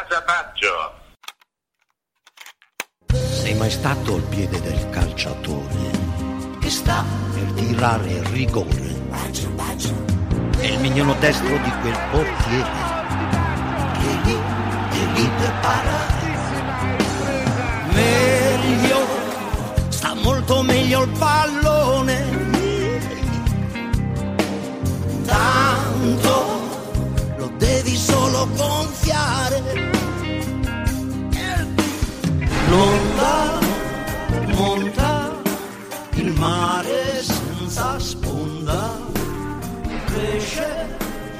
Casa Baggio. Sei mai stato al piede del calciatore che sta per tirare il rigore? È il mignolo destro di quel portiere che lì deve parare. Meglio, sta molto meglio il pallone. Tanto lo devi solo gonfiare. Lontano, monta il mare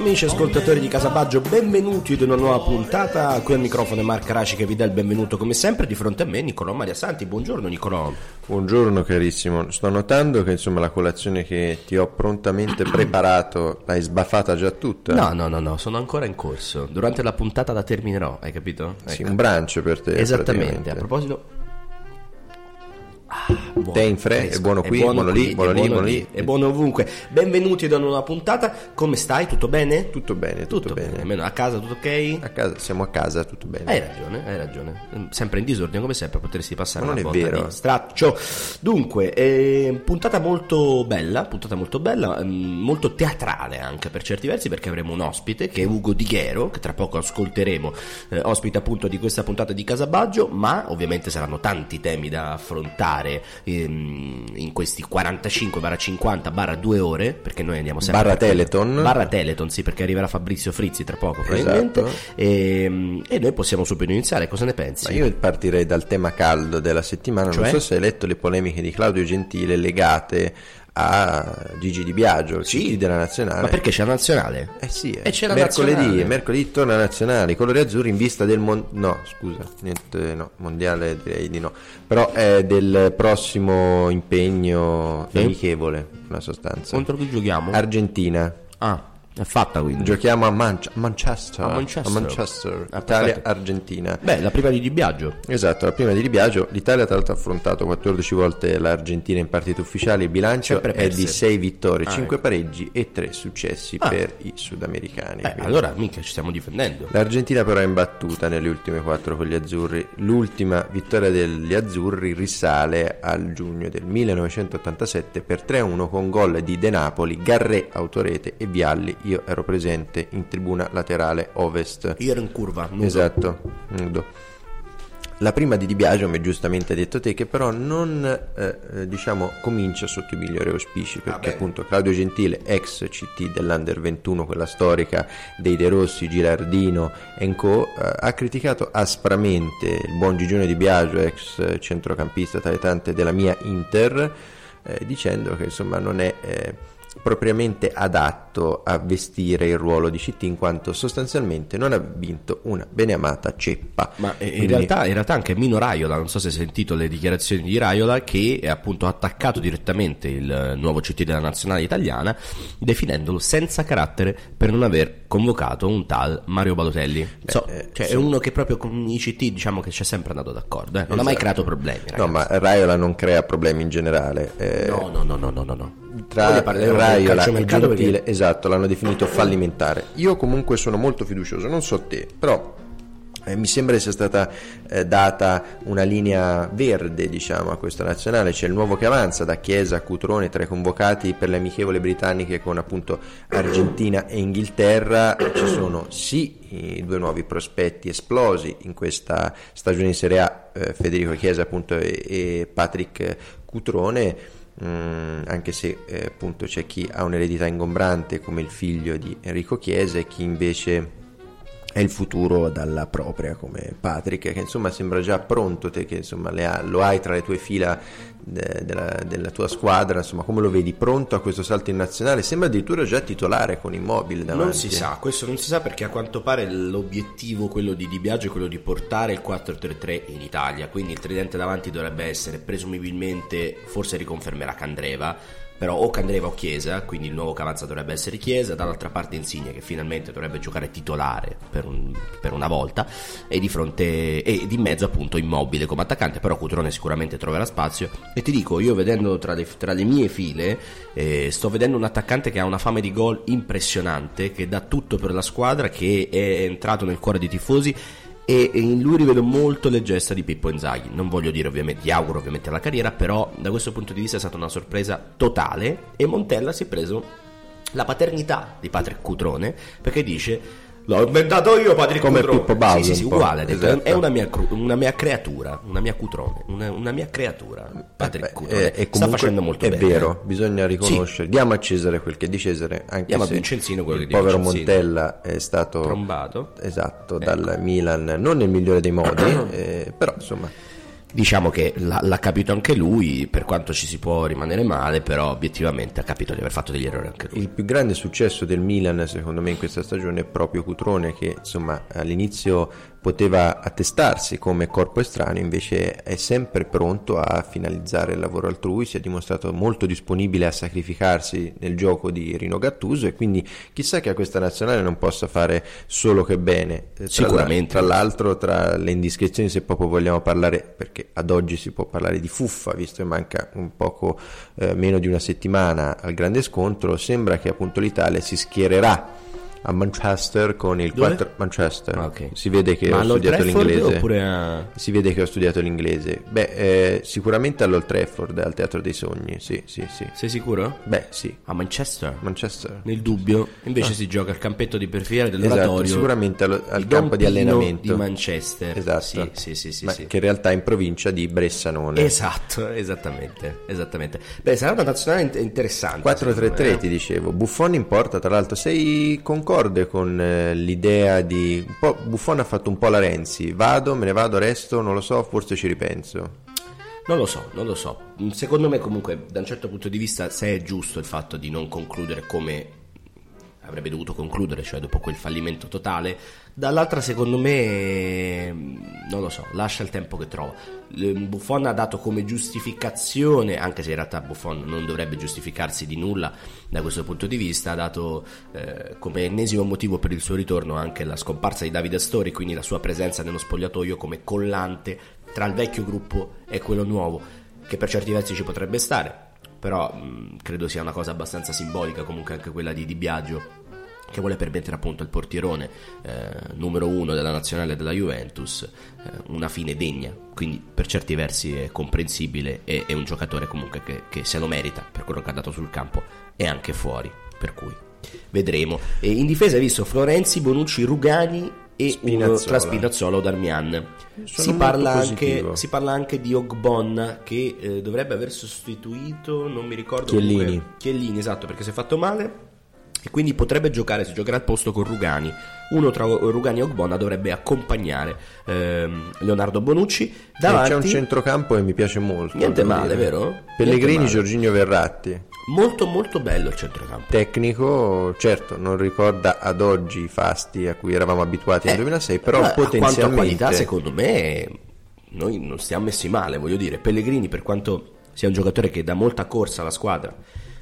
Amici ascoltatori di Casabaggio, benvenuti ad una nuova puntata. Qui al microfono è Marco Raci che vi dà il benvenuto come sempre. Di fronte a me Nicolò Maria Santi. Buongiorno Nicolò. Buongiorno carissimo, sto notando che insomma la colazione che ti ho prontamente preparato l'hai sbaffata già tutta. No, no, no, no, sono ancora in corso. Durante la puntata la terminerò, hai capito? Sì, Ecco. un brancio per te. Esattamente. A proposito, Ah, buono, Tè in fre, fresco. è buono qui, buono lì, buono è lì, buono lì. È buono ovunque. Benvenuti ad una nuova puntata. Come stai? Tutto bene? Tutto bene, tutto, bene. Almeno a casa tutto ok? A casa, siamo a casa, tutto bene. Hai ragione, hai ragione. Mm, Sempre in disordine come sempre, potresti passare Ma una non è botta vero. di straccio. Dunque, eh, puntata molto bella, puntata molto bella, mm, molto teatrale anche per certi versi perché avremo un ospite che è Ugo Di Ghero, che tra poco ascolteremo, eh, ospite appunto di questa puntata di Casabaggio, ma ovviamente saranno tanti temi da affrontare ehm, in questi 45-50 barra 2 ore, perché noi andiamo sempre... Barra Teleton. Barra Teleton, sì, perché arriverà Fabrizio Frizzi tra poco probabilmente. Esatto. E, e noi possiamo subito iniziare, cosa ne pensi? Ma io partirei dal tema caldo della settimana. Cioè? Non so se hai letto le polemiche di Claudio Gentile legate a Gigi Di Biagio, Sì. Della nazionale. Ma perché c'è la nazionale? Eh sì, eh. E c'è la mercoledì, nazionale. mercoledì torna la nazionale, i colori azzurri in vista del mon- no, scusa, niente, no, mondiale direi di no, però è del prossimo impegno Sì. amichevole, una sostanza. Contro chi giochiamo? Argentina. ah, è fatta quindi. Giochiamo a Manch- Manchester, A Manchester. Manchester, Ah, Italia perfetto. Argentina. Beh, la prima di Di Biagio. Esatto, la prima di Di Biagio, l'Italia tra l'altro ha affrontato 14 volte l'Argentina in partite ufficiali, il bilancio è di 6 vittorie, Ah, 5 ecco. pareggi e 3 successi Ah. per i sudamericani. Beh, allora mica ci stiamo difendendo. L'Argentina però è imbattuta nelle ultime quattro con gli azzurri. L'ultima vittoria degli azzurri risale al giugno del 1987 per 3-1 con gol di De Napoli, Garré autorete e Vialli. Io ero presente in tribuna laterale ovest. Io ero in curva. nudo. Esatto, nudo. La prima di Di Biagio, come giustamente hai detto te, che però non eh, eh, diciamo comincia sotto i migliori auspici, perché Vabbè. appunto Claudio Gentile, ex CT dell'Under 21, quella storica dei De Rossi, Girardino e Co, eh, ha criticato aspramente il buon Gigione Di Biagio, ex centrocampista tra le tante della mia Inter, eh, dicendo che insomma non è eh, propriamente adatto a vestire il ruolo di CT in quanto sostanzialmente non ha vinto una beneamata ceppa. Ma eh, in Quindi- realtà, in realtà anche Mino Raiola, non so se hai sentito le dichiarazioni di Raiola, che ha appunto attaccato direttamente il eh, nuovo CT della nazionale italiana, definendolo senza carattere per non aver convocato un tal Mario Balotelli. So, eh, cioè, sì. è uno che proprio con i CT diciamo che ci è sempre andato d'accordo, eh. non ha mai Esatto. creato problemi. No, ragazzi. ma Raiola non crea problemi in generale. eh, no, no, no, no, no, no, no. Tra Raiola e Gentile, perché- esatto, l'hanno definito fallimentare. Io comunque sono molto fiducioso, non so te, però eh, mi sembra sia stata eh, data una linea verde, diciamo, a questa nazionale. C'è il nuovo che avanza da Chiesa a Cutrone tra i convocati per le amichevole britanniche con appunto Argentina e Inghilterra. Ci sono sì i due nuovi prospetti esplosi in questa stagione in Serie A, eh, Federico Chiesa appunto e, e Patrick Cutrone. Mm, anche se eh, appunto c'è chi ha un'eredità ingombrante come il figlio di Enrico Chiesa e chi invece è il futuro dalla propria come Patrick che insomma sembra già pronto te che insomma ha, lo hai tra le tue fila de, della, della, tua squadra insomma come lo vedi? Pronto a questo salto in nazionale? Sembra addirittura già titolare con immobile davanti. Non si sa questo non si sa perché a quanto pare l'obiettivo quello di Di Biagio è quello di portare il 4-3-3 in Italia. Quindi il tridente davanti dovrebbe essere presumibilmente forse riconfermerà Candreva però o Candreva o Chiesa, quindi il nuovo Cavanza dovrebbe essere Chiesa, dall'altra parte Insigne che finalmente dovrebbe giocare titolare per, un, per una volta e di fronte e di mezzo appunto immobile come attaccante, però Cutrone sicuramente troverà spazio. E ti dico, io vedendo tra le, tra le mie file eh, sto vedendo un attaccante che ha una fame di gol impressionante, che dà tutto per la squadra, che è entrato nel cuore dei tifosi e in lui rivedo molto le gesta di Pippo Inzaghi. Non voglio dire ovviamente, gli auguro ovviamente la carriera, però da questo punto di vista è stata una sorpresa totale e Montella si è preso la paternità di Patrick Cutrone perché dice L'ho inventato io, Patrick Come Cutrone. Pippo Baudo, Sì, sì, sì, uguale. esatto. È una mia, cru- una mia creatura, una mia Cutrone, una, una mia creatura. Patrick Beh, Cutrone. eh, Sta facendo molto è bene. vero, bisogna riconoscere. Diamo a Cesare quel che è di Cesare, anche Diamo a Vincenzino quello che è di povero Vincenzino. Montella è stato Trombato. esatto dal Milan, non nel migliore dei modi, eh, però insomma Diciamo che l'ha, capito anche lui, per quanto ci si può rimanere male, però obiettivamente ha capito di aver fatto degli errori anche lui. il più grande successo del Milan secondo me in questa stagione è proprio Cutrone che insomma all'inizio poteva attestarsi come corpo estraneo, invece è sempre pronto a finalizzare il lavoro altrui, si è dimostrato molto disponibile a sacrificarsi nel gioco di Rino Gattuso e quindi chissà che a questa nazionale non possa fare solo che bene. Eh, Tra Sicuramente. la- tra l'altro tra le indiscrezioni se proprio vogliamo parlare, perché ad oggi si può parlare di fuffa, visto che manca un poco eh, meno di una settimana al grande scontro, sembra che appunto l'Italia si schiererà a Manchester con il Dove? 4 Manchester. Ah, ok. Si vede che Ma ho studiato l'inglese. oppure a... Si vede che ho studiato l'inglese. Beh, eh, sicuramente all'Old Trafford, al Teatro dei Sogni. Sì, sì, sì. Sei sicuro? Beh, sì. A Manchester? Manchester. Nel dubbio, invece si gioca al campetto di Perfiere Esatto, dell'oratorio. sicuramente al, al campo di allenamento di Manchester. Esatto. Sì, sì, sì, sì, sì. che in realtà è in provincia di Bressanone. Esatto, esattamente, esattamente. Beh, sarà una nazionale int- interessante. 4-3-3 secondo me, eh. ti dicevo, Buffon in porta tra l'altro, sei concorde con eh, l'idea di... Buffon ha fatto un po' la Renzi, vado, me ne vado, resto, non lo so, forse ci ripenso. Non lo so, non lo so. Mm, Secondo me comunque da un certo punto di vista se è giusto il fatto di non concludere come avrebbe dovuto concludere, cioè dopo quel fallimento totale, dall'altra secondo me mm, non lo so, lascia il tempo che trova. Buffon ha dato come giustificazione, anche se in realtà Buffon non dovrebbe giustificarsi di nulla da questo punto di vista, ha dato eh, come ennesimo motivo per il suo ritorno anche la scomparsa di Davide Astori, quindi la sua presenza nello spogliatoio come collante tra il vecchio gruppo e quello nuovo, che per certi versi ci potrebbe stare, però mh, credo sia una cosa abbastanza simbolica comunque anche quella di Di Biagio che vuole permettere appunto al portierone eh, numero uno della nazionale della Juventus eh, una fine degna, quindi per certi versi è comprensibile e è un giocatore comunque che, che se lo merita per quello che ha dato sul campo e anche fuori, per cui vedremo. E in difesa hai visto Florenzi, Bonucci, Rugani e Spinazzola. uno tra Spinazzola o Darmian. Si parla, anche, si parla anche di Ogbonna che eh, dovrebbe aver sostituito, non mi ricordo Chiellini. comunque- Chiellini, esatto, perché si è fatto male e quindi potrebbe giocare, si giocherà al posto con Rugani. Uno tra Rugani e Ogbonna dovrebbe accompagnare ehm, Leonardo Bonucci. Davanti, C'è un centrocampo che mi piace molto. Niente male, dire. vero? Pellegrini. Giorginio Verratti. molto molto bello il centrocampo. Tecnico, certo, non ricorda ad oggi i fasti a cui eravamo abituati nel Eh, 2006, però a quanto a potenzialmente... qualità, secondo me, noi non stiamo messi male, voglio dire. Pellegrini, per quanto sia un giocatore che dà molta corsa alla squadra,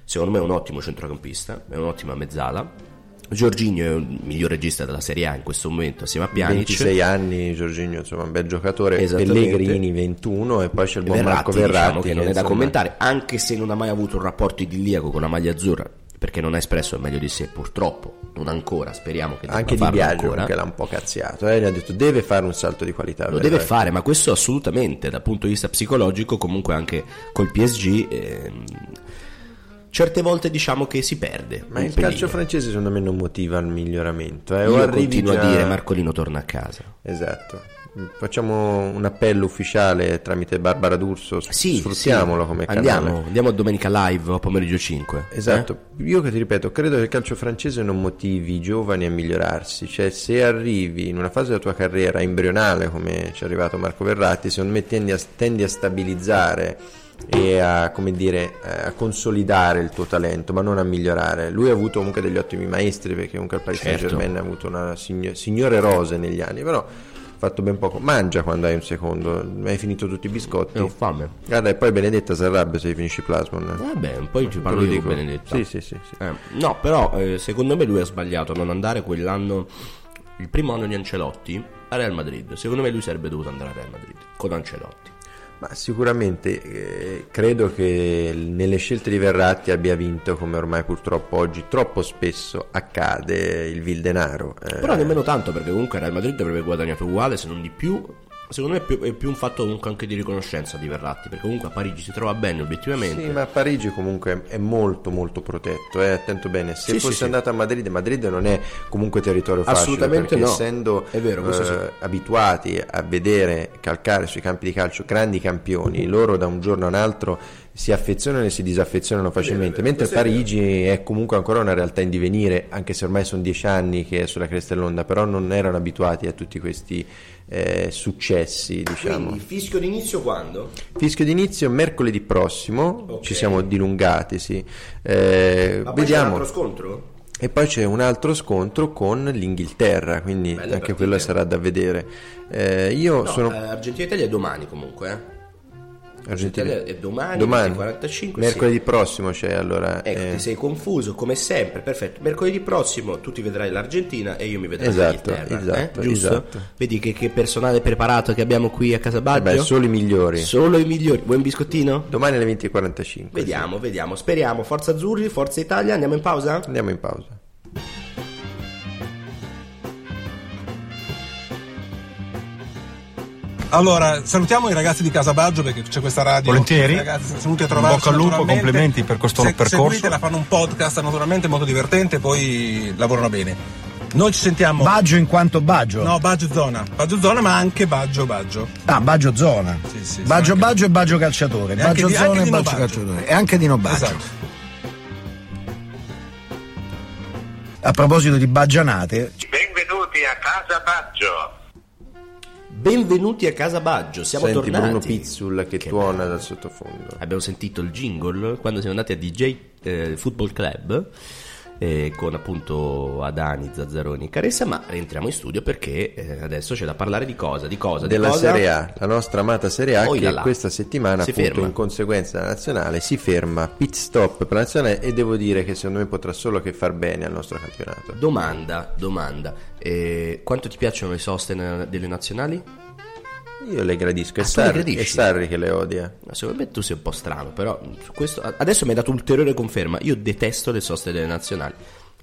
secondo me è un ottimo centrocampista, è un'ottima mezzala. Giorginio è il miglior regista della Serie A in questo momento, assieme a Pjanic. 26 anni, Giorginio, insomma, un bel giocatore. Pellegrini, 21, e poi c'è il buon Marco Verratti, Verratti. diciamo che non è da insomma, commentare, anche se non ha mai avuto un rapporto idilliaco con la maglia azzurra, perché non ha espresso il meglio di sé, purtroppo, non ancora, speriamo che Anche Di Biagio ancora. che l'ha un po' cazziato, eh, gli ha detto deve fare un salto di qualità. Lo Verratti. deve fare, ma questo assolutamente dal punto di vista psicologico, comunque anche col PSG, ehm, certe volte diciamo che si perde. Ma il pelino. calcio francese secondo me non motiva il miglioramento. Eh. Io continuo già- a dire Marcolino torna a casa. Esatto. facciamo un appello ufficiale tramite Barbara D'Urso, Sì, sfruttiamolo sì. come andiamo, canale. andiamo a domenica live o pomeriggio 5. Esatto, io che ti ripeto, credo che il calcio francese non motivi i giovani a migliorarsi, cioè se arrivi in una fase della tua carriera embrionale come ci è arrivato Marco Verratti, secondo me tendi a, tendi a stabilizzare e a, come dire, a consolidare il tuo talento, ma non a migliorare. Lui ha avuto comunque degli ottimi maestri perché comunque al Paris Certo. Saint-Germain ha avuto una signo- signore rose negli anni, però ha fatto ben poco. Mangia quando hai un secondo, hai finito tutti i biscotti. Eh, ho fame. Guarda, e poi Benedetta si arrabbia se finisci Plasmon. Vabbè, poi ci parlo con Benedetta. Sì, sì, sì, sì. Eh, no, però eh, secondo me lui ha sbagliato a non andare quell'anno, il primo anno di Ancelotti, a Real Madrid. Secondo me lui sarebbe dovuto andare a Real Madrid con Ancelotti. Ma sicuramente eh, credo che nelle scelte di Verratti abbia vinto, come ormai purtroppo oggi troppo spesso accade, il vil denaro. Eh, Però nemmeno tanto perché comunque Real Madrid avrebbe guadagnato uguale se non di più. Secondo me è più, è più un fatto comunque anche di riconoscenza di Verratti perché comunque a Parigi si trova bene obiettivamente. Sì, ma Parigi comunque è molto molto protetto, eh, attento bene, se Sì, fosse sì, sì. andato a Madrid, Madrid non è comunque territorio facile, Assolutamente perché no. essendo vero, sì. eh, abituati a vedere calcare sui campi di calcio grandi campioni, loro da un giorno a un altro si affezionano e si disaffezionano facilmente, mentre Parigi è comunque ancora una realtà in divenire, anche se ormai sono dieci anni che è sulla cresta dell'onda, però non erano abituati a tutti questi eh, successi, diciamo. Quindi fischio d'inizio quando? Fischio d'inizio mercoledì prossimo, Ok. ci siamo dilungati, sì. Eh, Ma poi c'è un vediamo. altro scontro? E poi c'è un altro scontro con l'Inghilterra, quindi Belle anche partite. quello sarà da vedere. Eh, io No, sono eh, Argentina-Italia è domani comunque, eh. Argentina. È domani, Domani, 45, mercoledì sì. prossimo c'è allora. Ecco, eh, ti sei confuso come sempre, perfetto. Mercoledì prossimo tu ti vedrai l'Argentina e io mi vedrò Esatto, l'Inghilterra. esatto, eh? Giusto? esatto. Vedi che, che personale preparato che abbiamo qui a Casa eh beh, solo i migliori. Solo i migliori. Vuoi un biscottino? Domani alle 20.45. Vediamo, vediamo. Speriamo. Forza Azzurri, Forza Italia. Andiamo in pausa? sì. Andiamo in pausa. Allora, salutiamo i ragazzi di Casabaggio perché c'è questa radio. Volentieri. Ragazzi venuti a trovarci. bocca al lupo, complimenti per questo Se- percorso. Seguitela, fanno un podcast naturalmente molto divertente, poi lavorano bene. Noi ci sentiamo. Baggio in quanto Baggio? No, Baggio Zona. Baggio Zona, ma anche Baggio Baggio. Ah, Baggio Zona. Sì, sì, Baggio sì, Baggio e Baggio Calciatore. E anche Baggio di- Zona anche e Baggio Nobaggio. Calciatore. E anche di No Baggio. Esatto. A proposito di baggianate, Benvenuti a Casa Baggio. Siamo Senti tornati. Bruno Pizzul che, tuona dal sottofondo. Abbiamo sentito il jingle quando siamo andati a DJ eh, Football Club eh, con appunto Adani, Zazzaroni e Caressa, ma rientriamo in studio perché eh, adesso c'è da parlare di cosa? Di cosa? Di della cosa? Serie A, la nostra amata Serie A Oh, che là questa settimana Si appunto ferma. in conseguenza della nazionale si ferma, pit stop per la nazionale e devo dire che secondo me potrà solo che far bene al nostro campionato. Domanda, domanda. Eh, quanto ti piacciono le soste delle nazionali? Io le gradisco, è Ah, le Sarri, è Sarri che le odia. No, Secondo me tu sei un po' strano, però questo adesso mi hai dato ulteriore conferma. Io detesto le soste delle nazionali.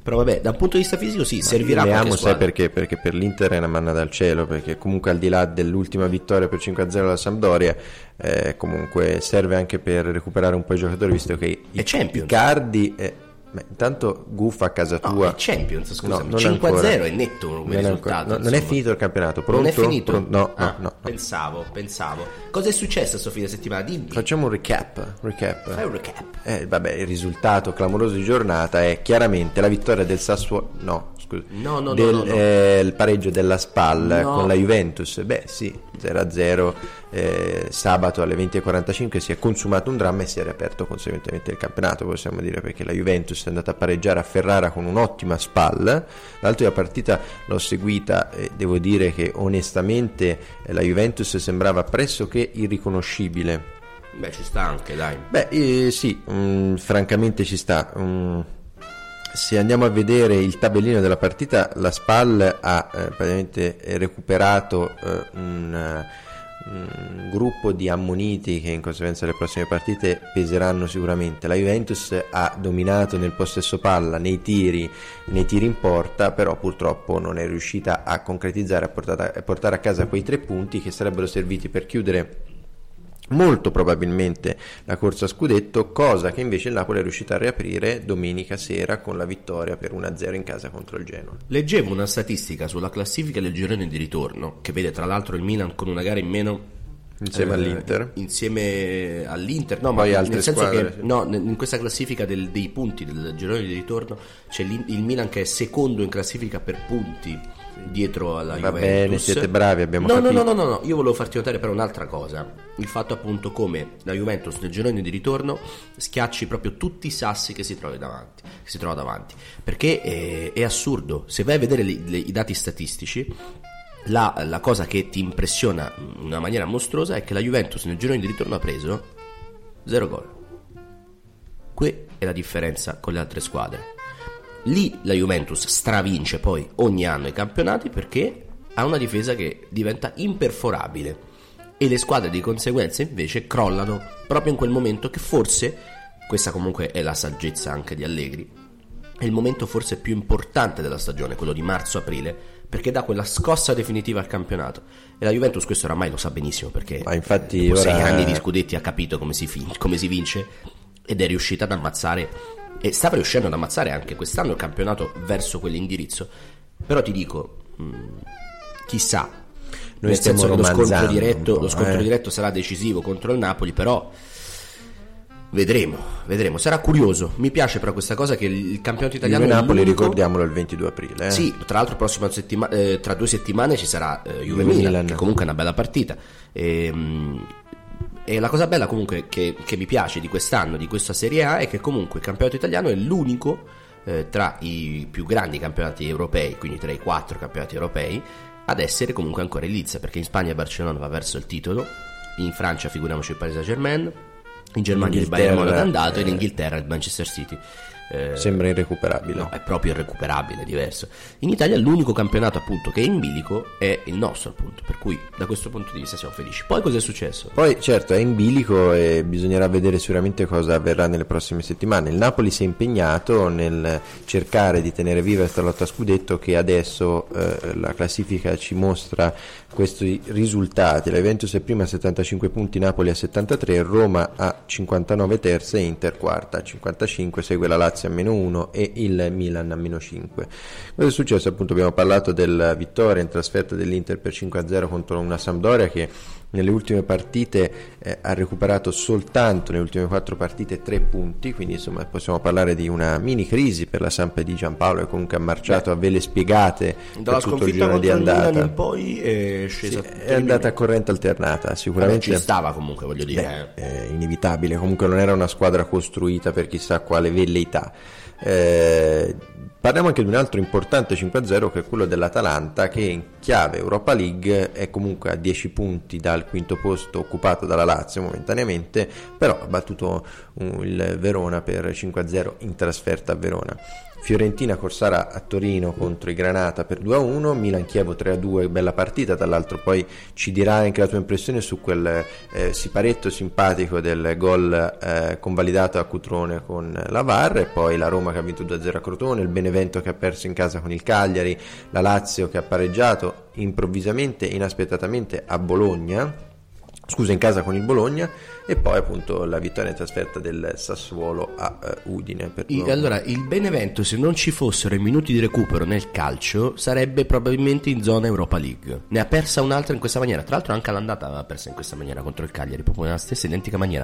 Però vabbè, da un punto di vista fisico sì, servirà le a amo, sai perché? Perché per l'Inter è una manna dal cielo, perché comunque al di là dell'ultima vittoria per 5-0 alla Sampdoria, eh, comunque serve anche per recuperare un po' i giocatori, visto che È Champions. Icardi... eh, beh, intanto Guffa a casa No, tua... è Champions, scusa, non 5-0 ancora. è netto come Non è risultato. no, non è finito il campionato, pronto? Non è finito? Pronto? No, Ah, no, no, no. Pensavo, pensavo. Cosa è successo questo fine settimana? Dimmi. Facciamo un recap. recap. Fai un recap. Eh, vabbè, il risultato clamoroso di giornata è chiaramente la vittoria del Sassuolo. No, scusa. No, no, del, no, eh, il pareggio della SPAL con la Juventus. Beh, sì, 0-0. eh, sabato alle 20.45 si è consumato un dramma e si è riaperto conseguentemente il campionato, possiamo dire, perché la Juventus è andata a pareggiare a Ferrara con un'ottima SPAL. L'altra partita l'ho seguita e devo dire che onestamente la Juventus sembrava pressoché irriconoscibile. Beh, ci sta anche, dai. Beh, eh, sì, mm, francamente ci sta. Mm, se andiamo a vedere il tabellino della partita, la SPAL ha eh, praticamente recuperato eh, un, eh, un gruppo di ammoniti che in conseguenza delle prossime partite peseranno sicuramente. La Juventus ha dominato nel possesso palla, nei tiri, nei tiri in porta, però purtroppo non è riuscita a concretizzare, a portare a, portare a casa quei tre punti che sarebbero serviti per chiudere molto probabilmente la corsa a scudetto, cosa che invece il Napoli è riuscito a riaprire domenica sera con la vittoria per 1-0 in casa contro il Genoa. Leggevo una statistica sulla classifica del girone di ritorno, che vede tra l'altro il Milan con una gara in meno Insieme eh, all'Inter. Insieme all'Inter, no, Poi ma nel senso squadre, che sì. no, in questa classifica del- dei punti del girone di ritorno c'è il Milan che è secondo in classifica per punti dietro alla Va Juventus. bene, siete bravi, abbiamo no, capito. No, no, no, no, no, io volevo farti notare però un'altra cosa, il fatto appunto come la Juventus nel girone di ritorno schiacci proprio tutti i sassi che si trova davanti, che si trova davanti. perché è, è assurdo, se vai a vedere le- le- i dati statistici la, la cosa che ti impressiona in una maniera mostruosa è che la Juventus nel girone di ritorno ha preso 0 gol. Qui è la differenza con le altre squadre. Lì la Juventus stravince poi ogni anno i campionati perché ha una difesa che diventa imperforabile e le squadre di conseguenza invece crollano proprio in quel momento che forse, questa comunque è la saggezza anche di Allegri, è il momento forse più importante della stagione, quello di marzo-aprile, perché dà quella scossa definitiva al campionato. E la Juventus questo oramai lo sa benissimo perché Ma infatti dopo ora- sei anni di scudetti ha capito come si, fin- come si vince ed è riuscita ad ammazzare e stava riuscendo ad ammazzare anche quest'anno il campionato verso quell'indirizzo. Però ti dico, mh, chissà. Noi Nel stiamo senso che lo scontro, diretto, lo scontro eh. diretto sarà decisivo contro il Napoli, però vedremo, vedremo. Sarà curioso. Mi piace però questa cosa che il, campionato italiano Juve Napoli l'unico- ricordiamolo il 22 aprile. eh. sì, tra l'altro prossima settima- eh, tra due settimane ci sarà eh, Juve Milan, che comunque è una bella partita. Ehm, E, la cosa bella comunque che, che mi piace di quest'anno, di questa Serie A, è che comunque il campionato italiano è l'unico eh, tra i più grandi campionati europei, quindi tra i quattro campionati europei, ad essere comunque ancora in lizza, perché in Spagna Barcellona va verso il titolo, in Francia figuriamoci il Paris Saint Germain, in Germania il Bayern Monaco è andato e in eh, Inghilterra il Manchester City. Eh, Sembra irrecuperabile. No, è proprio irrecuperabile, è diverso. In Italia l'unico campionato appunto che è in bilico è il nostro appunto, per cui da questo punto di vista siamo felici. Poi cosa è successo? Poi certo è in bilico e bisognerà vedere sicuramente cosa avverrà nelle prossime settimane. Il Napoli si è impegnato nel cercare di tenere viva questa lotta a scudetto che adesso eh, la classifica ci mostra questi risultati. La Juventus è prima a 75 punti, Napoli a 73, Roma a 59 terza e Inter quarta a 55, segue la Lazio a meno 1 e il Milan a meno 5. Cosa è successo? Appunto abbiamo parlato della vittoria in trasferta dell'Inter per 5-0 contro una Sampdoria che nelle ultime partite eh, ha recuperato soltanto nelle ultime quattro partite tre punti, quindi insomma possiamo parlare di una mini crisi per la Samp di Giampaolo che comunque ha marciato a vele spiegate Dalla per tutto il girone di andata. poi è scesa Sì, è andata a corrente alternata, Vabbè, sicuramente ci stava comunque, voglio dire. Beh, è inevitabile, comunque non era una squadra costruita per chissà quale velleità. Eh, parliamo anche di un altro importante 5-0 che è quello dell'Atalanta che in chiave Europa League è comunque a 10 punti dal quinto posto occupato dalla Lazio momentaneamente, però ha battuto uh, il Verona per 5-0 in trasferta a Verona. Fiorentina Corsara a Torino contro i Granata per 2-1, Milan Chievo 3-2, bella partita, tra l'altro poi ci dirà anche la tua impressione su quel eh, siparetto simpatico del gol eh, convalidato a Cutrone con la VAR e poi la Roma che ha vinto 2-0 a Crotone, il Benevento che ha perso in casa con il Cagliari, la Lazio che ha pareggiato improvvisamente, inaspettatamente a Bologna scusa in casa con il Bologna e poi appunto la vittoria in trasferta del Sassuolo a eh, Udine uno. allora, il Benevento, se non ci fossero i minuti di recupero nel calcio, sarebbe probabilmente in zona Europa League. Ne ha persa un'altra in questa maniera. Tra l'altro, anche l'andata aveva persa in questa maniera contro il Cagliari, proprio nella stessa identica maniera.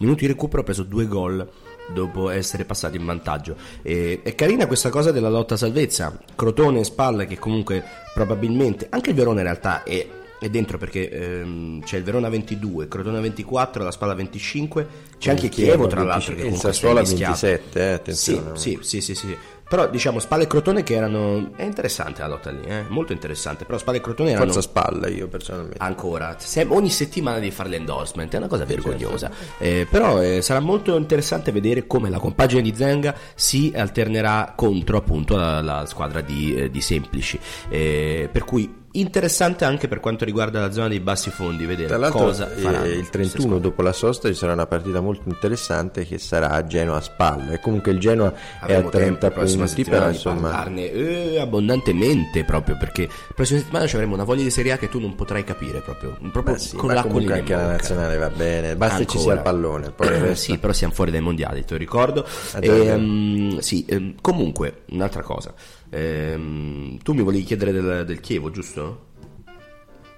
minuti di recupero ha preso due gol dopo essere passati in vantaggio. E, è carina questa cosa della lotta a salvezza. Crotone e Spalla che comunque probabilmente, anche il Verona in realtà è, è dentro perché ehm, c'è il Verona 22, Crotone 24, la Spalla 25, c'è anche Chievo tra l'altro che il comunque è Sassuolo a mischiato. 27, eh, Sì, attenzione. sì, sì, sì, sì. Però diciamo Spalla e Crotone che erano... È interessante la lotta lì, eh? molto interessante. Però Spalla e Crotone erano... Forza spalla io personalmente. Ancora, Se- ogni settimana devi fare l'endorsement, è una cosa vergognosa. Eh, però eh, sarà molto interessante vedere come la compagine di Zenga si alternerà contro appunto la, la squadra di, eh, di Semplici. Eh, per cui interessante anche per quanto riguarda la zona dei bassi fondi, vedere Tra l'altro cosa eh, faranno il queste 31 squadre. dopo la sosta ci sarà una partita molto interessante che sarà Genoa-Spalla e comunque il Genoa Avremo è a 30 tempo la prossima punti però insomma parlarne eh, abbondantemente proprio perché la prossima settimana ci avremo una voglia di Serie A che tu non potrai capire proprio, proprio Beh, sì, con l'acqua comunque anche la nazionale va bene basta ci sia il Ancora. pallone poi sì, però siamo fuori dai mondiali, te lo ricordo. Addio. Ehm, sì, ehm, comunque, un'altra cosa. Ehm, tu mi volevi chiedere del, del Chievo, giusto?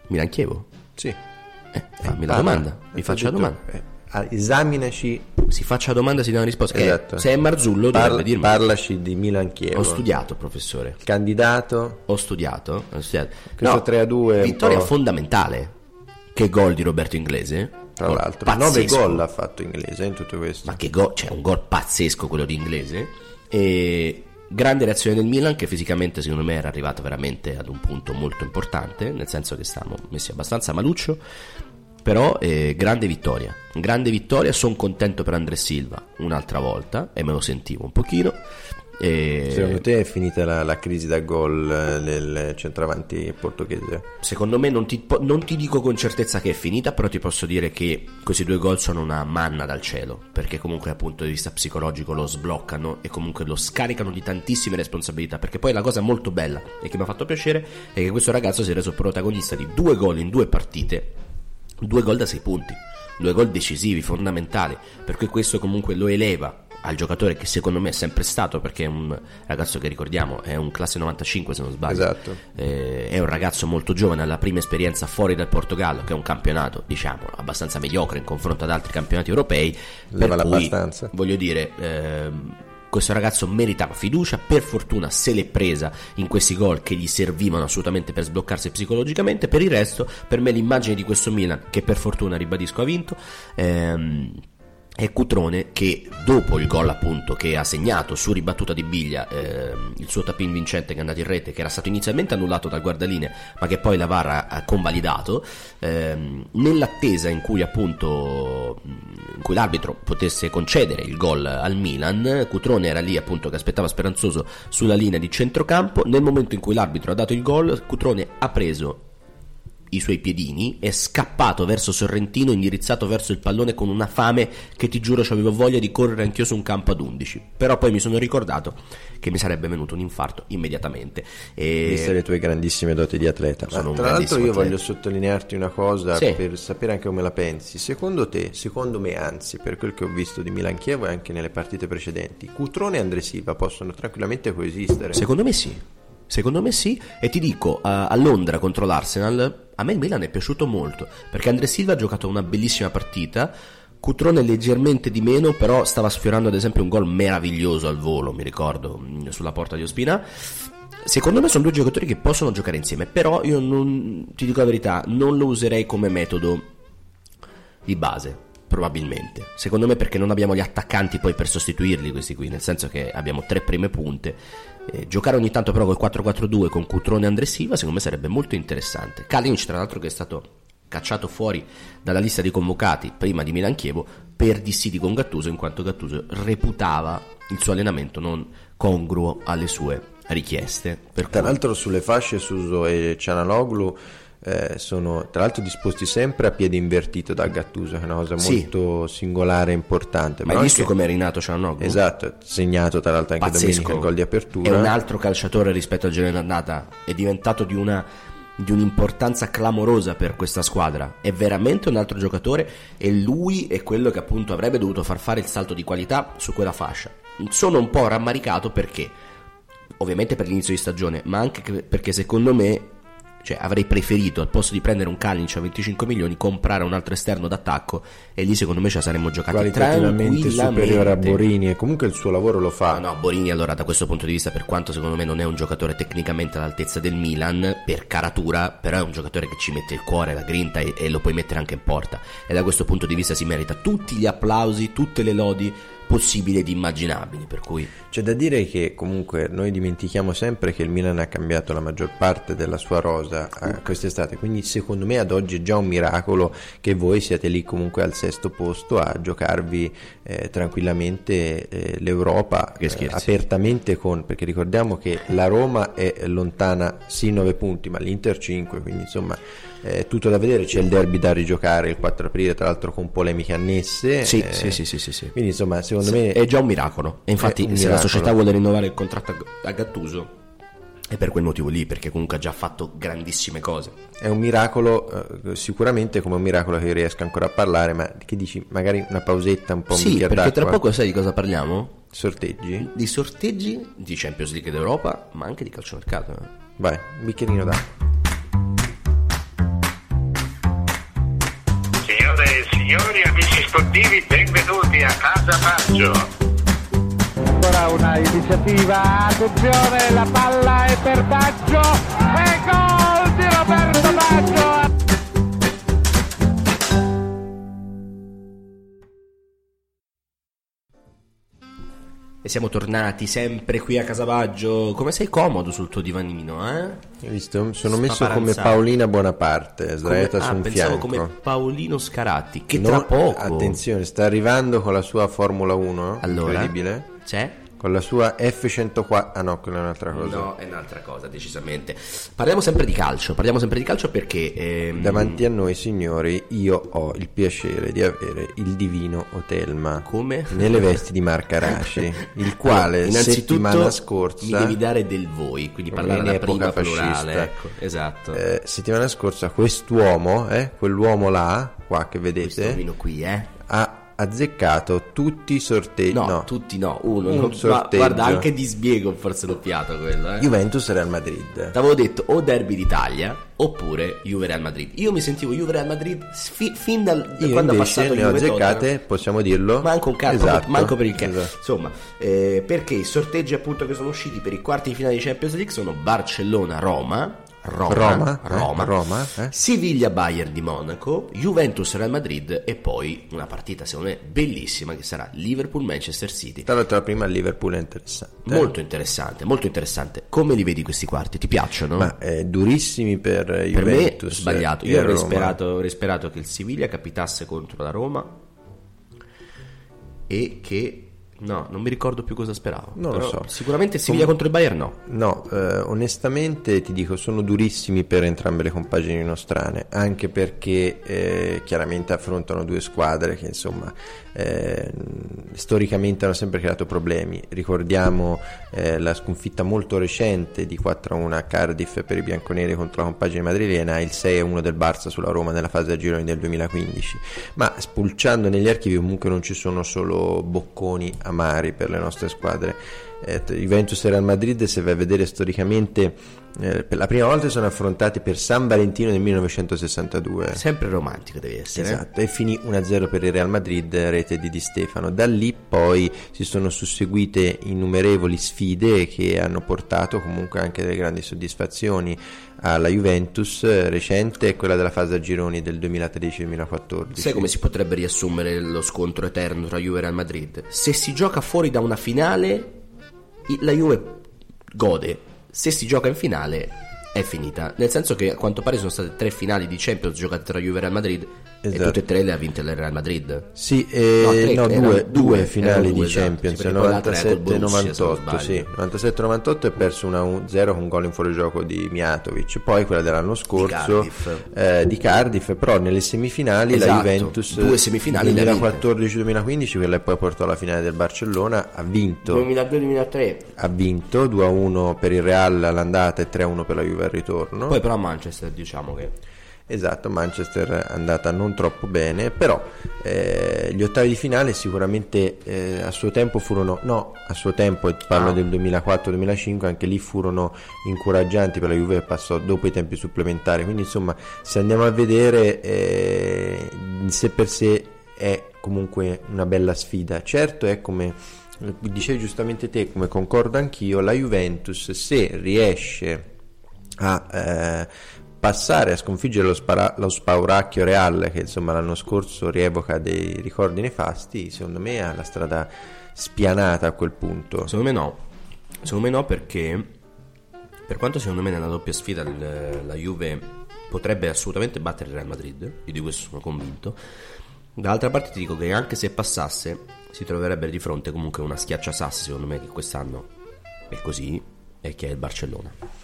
Milan Chievo? sì Eh, fammi la Parla. domanda, mi faccia la domanda. eh, ah, esaminaci Si faccia la domanda, si dà una risposta. Esatto se è Marzullo, Parla- dirmi. parlaci di Milan Chievo Ho studiato, professore. candidato Ho studiato. Ho studiato. Questo 3-2 è un Vittoria po'- fondamentale. Che gol di Roberto Inglese. tra Gol l'altro pazzesco. 9 gol ha fatto inglese in tutto questo ma che gol, c'è un gol pazzesco quello di inglese e grande reazione del Milan che fisicamente secondo me era arrivato veramente ad un punto molto importante nel senso che stavamo messi abbastanza maluccio però eh, grande vittoria. Grande vittoria sono contento per Andrea Silva un'altra volta e me lo sentivo un pochino e secondo te è finita la, la crisi da gol eh, del centravanti portoghese? Secondo me non ti, non ti dico con certezza che è finita, però ti posso dire che questi due gol sono una manna dal cielo, perché comunque dal punto di vista psicologico lo sbloccano e comunque lo scaricano di tantissime responsabilità, perché poi la cosa molto bella e che mi ha fatto piacere è che questo ragazzo si è reso protagonista di due gol in due partite, due gol da sei punti, due gol decisivi, fondamentali, per cui questo comunque lo eleva al giocatore che secondo me è sempre stato perché è un ragazzo che ricordiamo è un classe 95 se non sbaglio Esatto. eh, è un ragazzo molto giovane, ha la prima esperienza fuori dal Portogallo, che è un campionato, diciamo, abbastanza mediocre in confronto ad altri campionati europei. Ne Per cui, abbastanza. voglio dire, ehm, questo ragazzo meritava fiducia, per fortuna se l'è presa in questi gol che gli servivano assolutamente per sbloccarsi psicologicamente. Per il resto, per me l'immagine di questo Milan, che per fortuna ribadisco ha vinto, ehm, è Cutrone che dopo il gol appunto che ha segnato su ribattuta di Biglia ehm, il suo tapin vincente che è andato in rete che era stato inizialmente annullato dal guardaline ma che poi la VAR ha- convalidato ehm, nell'attesa in cui appunto in cui l'arbitro potesse concedere il gol al Milan Cutrone era lì appunto che aspettava speranzoso sulla linea di centrocampo. Nel momento in cui l'arbitro ha dato il gol Cutrone ha preso i suoi piedini, è scappato verso Sorrentino, indirizzato verso il pallone con una fame che ti giuro avevo voglia di correre anch'io su un campo ad 11. Però poi mi sono ricordato che mi sarebbe venuto un infarto immediatamente. E... viste le tue grandissime doti di atleta. Ma Sono un tra l'altro io atleta. voglio sottolinearti una cosa Sì. per sapere anche come la pensi. Secondo te, secondo me anzi, per quel che ho visto di Milan Chievo e anche nelle partite precedenti, Cutrone e Andre Silva possono tranquillamente coesistere. Secondo me sì. Secondo me sì, e ti dico, a a Londra contro l'Arsenal, a me il Milan è piaciuto molto, perché Andre Silva ha giocato una bellissima partita, Cutrone leggermente di meno, però stava sfiorando ad esempio un gol meraviglioso al volo, mi ricordo, mh, sulla porta di Ospina. Secondo me sono due giocatori che possono giocare insieme, però io non, ti dico la verità, non lo userei come metodo di base. Probabilmente, secondo me perché non abbiamo gli attaccanti poi per sostituirli questi qui, nel senso che abbiamo tre prime punte. Eh, giocare ogni tanto però col 4-4-2 con Cutrone e Andre Silva secondo me sarebbe molto interessante. Kalinic tra l'altro che è stato cacciato fuori dalla lista dei convocati prima di Milan Chievo per dissidi con Gattuso in quanto Gattuso reputava il suo allenamento non congruo alle sue richieste. Tra cui- l'altro sulle fasce Suso e Cianaloglu eh, sono tra l'altro disposti sempre a piede invertito da Gattuso, che è una cosa Sì. molto singolare e importante. Ma hai visto come è rinato Cianoglu? Esatto, segnato tra l'altro anche pazzesco. domenica il gol di apertura. È un altro calciatore rispetto al genere d'andata. È diventato di una di un'importanza clamorosa per questa squadra. È veramente un altro giocatore e lui è quello che appunto avrebbe dovuto far fare il salto di qualità su quella fascia. Sono un po' rammaricato perché ovviamente per l'inizio di stagione, ma anche che- perché secondo me cioè avrei preferito al posto di prendere un Kalinic a 25 milioni comprare un altro esterno d'attacco e lì secondo me la saremmo giocati qualitativamente superiore a. Borini e comunque il suo lavoro lo fa. No, no, Borini allora da questo punto di vista, per quanto secondo me non è un giocatore tecnicamente all'altezza del Milan, per caratura, però è un giocatore che ci mette il cuore, la grinta e, e lo puoi mettere anche in porta. E da questo punto di vista si merita tutti gli applausi, tutte le lodi possibili ed immaginabili, per cui... C'è da dire che comunque noi dimentichiamo sempre che il Milan ha cambiato la maggior parte della sua rosa eh, quest'estate, quindi secondo me ad oggi è già un miracolo che voi siate lì comunque al sesto posto a giocarvi eh, tranquillamente eh, l'Europa eh, apertamente con, perché ricordiamo che la Roma è lontana sì 9 punti, ma l'Inter 5, quindi insomma è tutto da vedere, c'è il derby da rigiocare il 4 aprile, tra l'altro con polemiche annesse. Sì, eh, sì, sì, sì, sì, sì. Quindi insomma secondo me È già un miracolo. E infatti, se la miracolo. società vuole rinnovare il contratto a- Gattuso, è per quel motivo lì, perché comunque ha già fatto grandissime cose. È un miracolo, eh, sicuramente come un miracolo che io riesca ancora a parlare, ma che dici? Magari una pausetta, un po' un Sì, perché tra d'acqua? poco sai di cosa parliamo? Sorteggi? Di sorteggi di Champions League d'Europa, ma anche di calciomercato. eh. Vai, un bicchierino d'acqua. Signori, amici sportivi, benvenuti a Casa Baggio. ancora una iniziativa, attenzione, la palla è per Baggio e gol di Roberto Baggio. E siamo tornati sempre qui a Casavaggio. Come sei comodo sul tuo divanino, eh? Hai visto? Sono messo come. Paolina Bonaparte, sdraiata Come- su ah, un pensavo fianco. come Paolino Scaratti, che No, tra poco... Attenzione, sta arrivando con la sua Formula 1, Allora? incredibile. C'è? Con la sua F104, ah no, quella è un'altra cosa. No, è un'altra cosa, decisamente. Parliamo sempre di calcio, parliamo sempre di calcio perché... ehm, Davanti a noi, signori, io ho il piacere di avere il divino Otelma. Come? Nelle vesti di Marca Raci, il quale Allora, settimana scorsa... mi devi dare del voi, quindi parlare epoca prima plurale. fascista. Ecco, esatto. Eh, settimana scorsa quest'uomo, eh, quell'uomo là, qua che Questo vedete, vino qui, eh? ha azzeccato tutti i sorteggi. No, No, tutti no, uno. Un no, ma sorteggio. guarda, anche di sbiego forse doppiato quello, eh. Juventus Real Madrid. T'avevo detto o derby d'Italia oppure Juve Real Madrid. Io mi sentivo Juve Real Madrid fi- fin dal da quando invece passato ne ho azzeccate, possiamo dirlo. Manco un cazzo, Esatto, manco per il cazzo. esatto. Insomma, eh, perché i sorteggi appunto che sono usciti per i quarti di finale di Champions League sono Barcellona-Roma. Roma, Roma, eh? Roma, Roma, eh? Siviglia Bayern di Monaco, Juventus Real Madrid e poi una partita secondo me bellissima che sarà Liverpool Manchester City. Tra l'altro la prima Liverpool è interessante. eh. Molto interessante, molto interessante. Come li vedi questi quarti? Ti piacciono? Ma eh, durissimi per per Juventus. me sbagliato. Io avrei Roma. sperato, avrei sperato che il Siviglia capitasse contro la Roma e che no, non mi ricordo più cosa speravo. Non lo so. Sicuramente Siviglia contro il Bayern no. No, eh, onestamente ti dico, sono durissimi per entrambe le compagini nostrane, anche perché eh, chiaramente affrontano due squadre che insomma eh, storicamente hanno sempre creato problemi. Ricordiamo eh, la sconfitta molto recente di 4-1 a Cardiff per i bianconeri contro la compagine madrilena e il 6-1 del Barça sulla Roma nella fase a gironi del 2015. Ma spulciando negli archivi comunque non ci sono solo bocconi amari per le nostre squadre. Eh, Juventus e Real Madrid, se vai a vedere storicamente, eh, per la prima volta sono affrontati per San Valentino nel 1962. Sempre romantico devi essere. eh. Esatto, e finì 1-0 per il Real Madrid, rete di Di Stefano. Da lì poi si sono susseguite innumerevoli sfide che hanno portato comunque anche delle grandi soddisfazioni alla Juventus eh, recente e quella della fase a gironi del 2013-2014. Sai come si potrebbe riassumere lo scontro eterno tra Juve e Real Madrid? Se si gioca fuori da una finale, la Juve gode. Se si gioca in finale, è finita. Nel senso che a quanto pare sono state tre finali di Champions giocate tra Juve e Real Madrid e Esatto. tutte e tre le ha vinte il Real Madrid. Sì, eh, No, tre, no, due, due, finali due, di esatto. Champions, Sì, perché poi l'altra era col Borussia, se non 97-98, sì, sbaglio. 97-98 e perso 1-0 con un gol in fuorigioco di Mijatovic, poi quella dell'anno scorso Cardiff. eh, di Cardiff, però nelle semifinali la Esatto, Juventus due semifinali le ha vinte. 2014-2015, quella poi portò alla finale del Barcellona, ha vinto 2002-2003. ha vinto 2-1 per il Real all'andata e 3-1 per la Juve al ritorno. Poi però a Manchester diciamo che Esatto, Manchester è andata non troppo bene, però eh, gli ottavi di finale sicuramente eh, a suo tempo furono, no, a suo tempo, parlo Ah. del 2004-2005, anche lì furono incoraggianti per la Juve passò dopo i tempi supplementari, quindi insomma se andiamo a vedere eh, sé per sé è comunque una bella sfida, certo è come dicevi giustamente te, come concordo anch'io, la Juventus se riesce a eh, passare a sconfiggere lo, spara- lo spauracchio Real che insomma l'anno scorso rievoca dei ricordi nefasti secondo me ha la strada spianata a quel punto Secondo me no. Secondo me no perché per quanto secondo me nella doppia sfida la Juve potrebbe assolutamente battere il Real Madrid, io di questo sono convinto. Dall'altra parte ti dico che anche se passasse si troverebbe di fronte comunque una schiacciasassi secondo me che quest'anno è così e che è il Barcellona.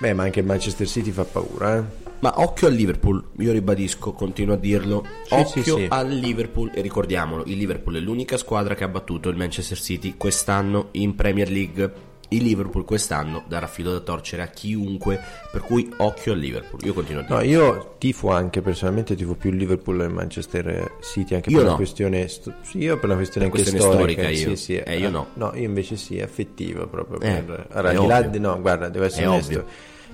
Beh ma anche il Manchester City fa paura eh? Ma occhio al Liverpool, io ribadisco, continuo a dirlo. Sì, occhio sì, sì. al Liverpool e ricordiamolo, il Liverpool è l'unica squadra che ha battuto il Manchester City quest'anno in Premier League. Il Liverpool quest'anno darà filo da torcere a chiunque, per cui occhio al Liverpool. Io continuo a dire. no io tifo anche personalmente tifo più il Liverpool e il Manchester City anche Io per no. una questione sto- sì, io per una questione Per anche questione storica storica io. sì, sì, Eh, io no. no io invece sì affettiva proprio Eh, per, allora, al di là di- no guarda devo essere È onesto ovvio.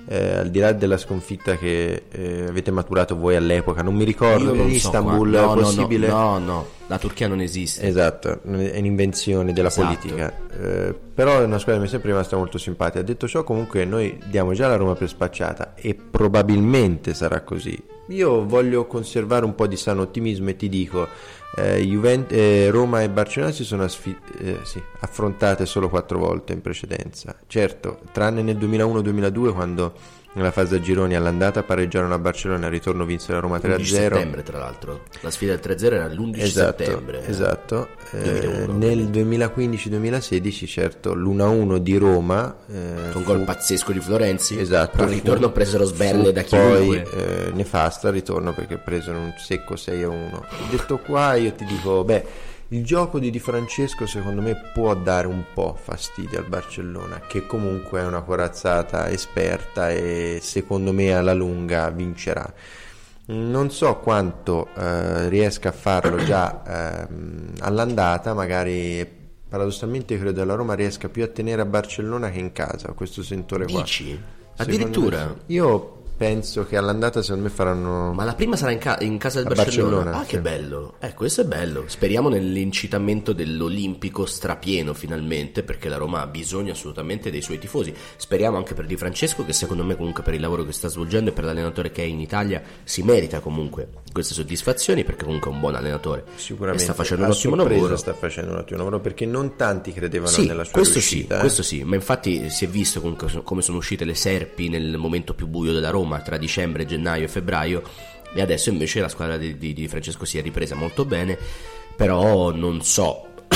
Eh, al di là della sconfitta che eh, avete maturato voi all'epoca, non mi ricordo non so Istanbul no, no, possibile. No, no, no, la Turchia non esiste. Esatto, è un'invenzione della Esatto. politica. Eh, però è una squadra che mi è sempre rimasta molto simpatica. Detto ciò, comunque noi diamo già la Roma per spacciata e probabilmente sarà così. Io voglio conservare un po' di sano ottimismo e ti dico, eh, Juven- eh, Roma e Barcellona si sono asfi- eh, sì, affrontate solo quattro volte in precedenza. Certo, tranne nel 2001-2002 quando nella fase a gironi all'andata pareggiarono a Barcellona al ritorno vinsero la Roma 11 3-0. settembre, tra l'altro. La sfida del 3-0 era l'11 Esatto, settembre. esatto. Eh, 2001, nel 2015-2016 certo l'1-1 di Roma eh, Con fu- gol pazzesco di Florenzi. esatto, Al ritorno fu- presero sberle da poi chiunque. eh, nefasto al ritorno perché presero un secco 6-1 detto qua io ti dico beh il gioco di Di Francesco secondo me può dare un po' fastidio al Barcellona che comunque è una corazzata esperta e secondo me alla lunga vincerà non so quanto eh, riesca a farlo già ehm, all'andata, magari paradossalmente credo che la Roma riesca più a tenere a Barcellona che in casa questo sentore qua. Dici? Addirittura? me. Io penso che all'andata secondo me faranno Ma la prima sarà in, ca- in casa del Barcellona. Barcellona, ah, sì. che bello. Eh, questo è bello. Speriamo nell'incitamento dell'Olimpico strapieno finalmente, perché la Roma ha bisogno assolutamente dei suoi tifosi. Speriamo anche per Di Francesco, che secondo me comunque per il lavoro che sta svolgendo e per l'allenatore che è in Italia si merita comunque queste soddisfazioni, perché comunque è un buon allenatore. sicuramente E sta facendo un ottimo lavoro. sta facendo un ottimo lavoro perché non tanti credevano Sì, nella sua questo riuscita. sì, eh. questo sì, ma infatti si è visto comunque come sono uscite le serpi nel momento più buio della Roma tra dicembre, gennaio e febbraio e adesso invece la squadra di, di- di Francesco si è ripresa molto bene, però non so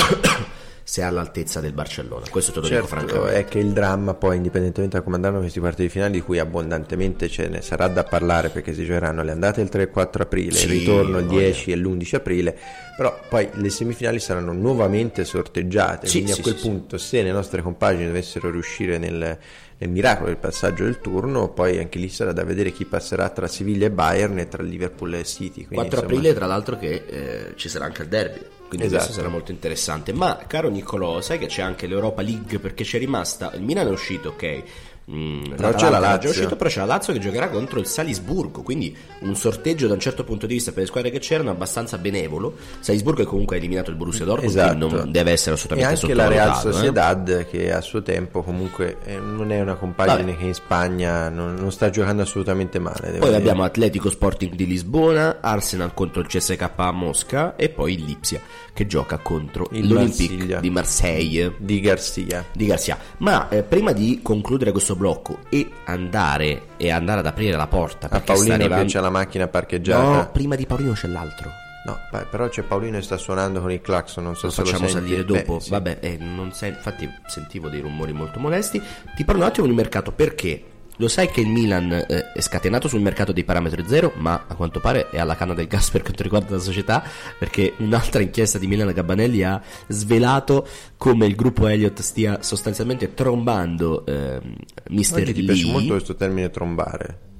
se è all'altezza del Barcellona, questo te lo dico Certo, francamente. è che il dramma poi indipendentemente da come andranno questi quarti di finale di cui abbondantemente ce ne sarà da parlare perché si giocheranno le andate il 3 e 4 aprile, Sì, il ritorno il voglia. 10 e l'11 aprile però poi le semifinali saranno nuovamente sorteggiate Sì, quindi sì, a quel punto se le nostre compagini dovessero riuscire nel, nel miracolo del passaggio del turno poi anche lì sarà da vedere chi passerà tra Siviglia e Bayern e tra Liverpool e City quindi, 4 insomma, aprile tra l'altro che eh, ci sarà anche il derby quindi Esatto. questo sarà molto interessante ma caro Niccolò sai che c'è anche l'Europa League perché c'è rimasta il Milan è uscito ok Mm, Però c'è la è Lazio. uscito, però c'è la Lazio che giocherà contro il Salisburgo quindi un sorteggio da un certo punto di vista per le squadre che c'erano abbastanza benevolo Salisburgo è comunque ha eliminato il Borussia Dortmund Esatto. non deve essere e assolutamente anche la Real sottovalutato, eh. Sociedad che a suo tempo comunque eh, non è una compagine Vabbè. che in Spagna non, non sta giocando assolutamente male Poi dire. abbiamo Atletico Sporting di Lisbona, Arsenal contro il CSK a Mosca e poi il Lipsia che gioca contro Il l'Olympique Marsiglia. di Marseille. di Garcia di Garcia. Ma eh, prima di concludere questo blocco e andare e andare ad aprire la porta a Paolino arrivando... c'è la macchina parcheggiata No, prima di Paolino c'è l'altro. No, beh, però c'è Paolino che sta suonando con il clacson non so Lo se facciamo lo senti salire dopo. Eh, sì. Vabbè, eh, non sei- infatti sentivo dei rumori molto molesti. Ti parlo un attimo di mercato perché lo sai che il Milan eh, è scatenato sul mercato dei parametri zero, ma a quanto pare è alla canna del gas per quanto riguarda la società, perché un'altra inchiesta di Milan Gabbanelli ha svelato come il gruppo Elliott stia sostanzialmente trombando ehm, Mister Oggi ti Lee. piace molto questo termine trombare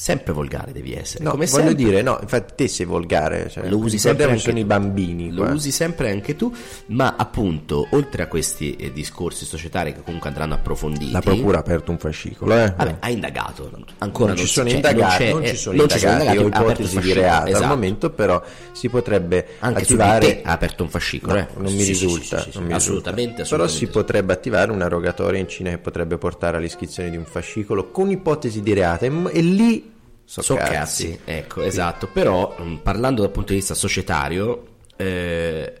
Sempre volgare devi essere. No, come voglio sempre. dire, no, infatti te sei volgare, cioè, lo usi sempre anche sono tu. i bambini. Lo qua. usi sempre anche tu, ma appunto, oltre a questi eh, discorsi societari che comunque andranno approfonditi, La procura ha aperto un fascicolo, eh? Vabbè, ha indagato. Ancora non ci si- sono cioè, indagati, non eh, ci sono non ci sono indagati o indagati, ipotesi di reato al esatto. momento, però si potrebbe Anche attivare ha aperto un fascicolo, No, eh. non mi Sì, risulta, sì, sì, non mi assolutamente, risulta. Però assolutamente si potrebbe attivare una rogatoria in Cina che potrebbe portare all'iscrizione di un fascicolo con ipotesi di reato e lì so, So ecco, esatto. Però, mh, parlando dal punto di vista societario, eh,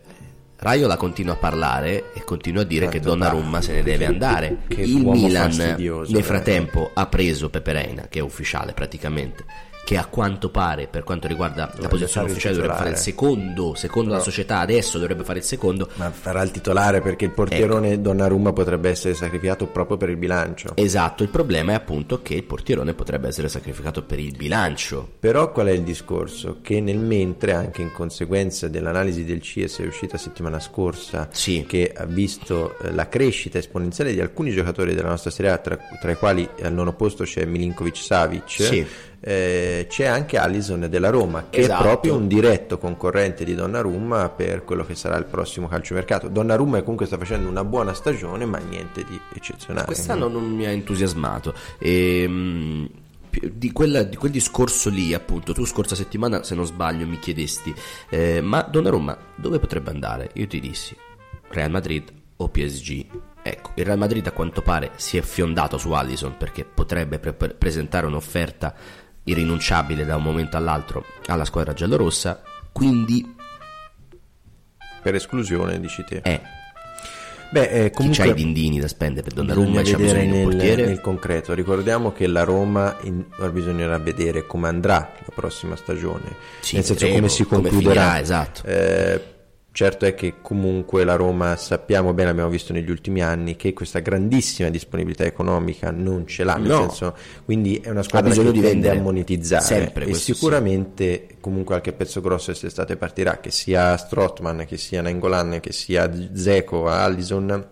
Raiola continua a parlare e continua a dire che Donnarumma se ne deve andare. Che Il Milan, nel eh. frattempo, ha preso Pepe Reina, che è ufficiale praticamente. Che a quanto pare, per quanto riguarda la posizione ufficiale, dovrebbe fare il secondo. Secondo la società, adesso dovrebbe fare il secondo. Ma farà il titolare perché il portierone Ecco. Donnarumma potrebbe essere sacrificato proprio per il bilancio. Esatto, il problema è appunto che il portierone potrebbe essere sacrificato per il bilancio. Però qual è il discorso? Che nel mentre, anche in conseguenza dell'analisi del CIES è uscita settimana scorsa, Sì. che ha visto eh, la crescita esponenziale di alcuni giocatori della nostra Serie A, tra, tra i quali al nono posto c'è Milinkovic Savic, Sì. Eh, c'è anche Allison della Roma, che Esatto. è proprio un diretto concorrente di Donnarumma per quello che sarà il prossimo calciomercato. Donnarumma comunque sta facendo una buona stagione, ma niente di eccezionale. Quest'anno non mi ha entusiasmato. Ehm, di, quella- di quel discorso lì, appunto, tu scorsa settimana, se non sbaglio, mi chiedesti, eh, ma Donnarumma dove potrebbe andare? Io ti dissi, Real Madrid o PSG. Ecco, il Real Madrid a quanto pare si è fiondato su Allison perché potrebbe pre- presentare un'offerta irrinunciabile da un momento all'altro alla squadra giallorossa, quindi Per esclusione, dici te. è Beh, eh, chi comunque... c'ha i dindini da spendere per Donnarumma c'ha bisogno di un nel, portiere. nel concreto. Ricordiamo che la Roma in- bisognerà vedere come andrà la prossima stagione, Sì, nel senso come si come concluderà. finirà, esatto. Eh, certo è che comunque la Roma sappiamo bene, abbiamo visto negli ultimi anni che questa grandissima disponibilità economica non ce l'ha, No. senso, quindi è una squadra che di tende a monetizzare Sempre, e questo sì. sicuramente comunque qualche pezzo grosso quest'estate partirà, che sia Strottman, che sia Nangolan, che sia Zeko, Allison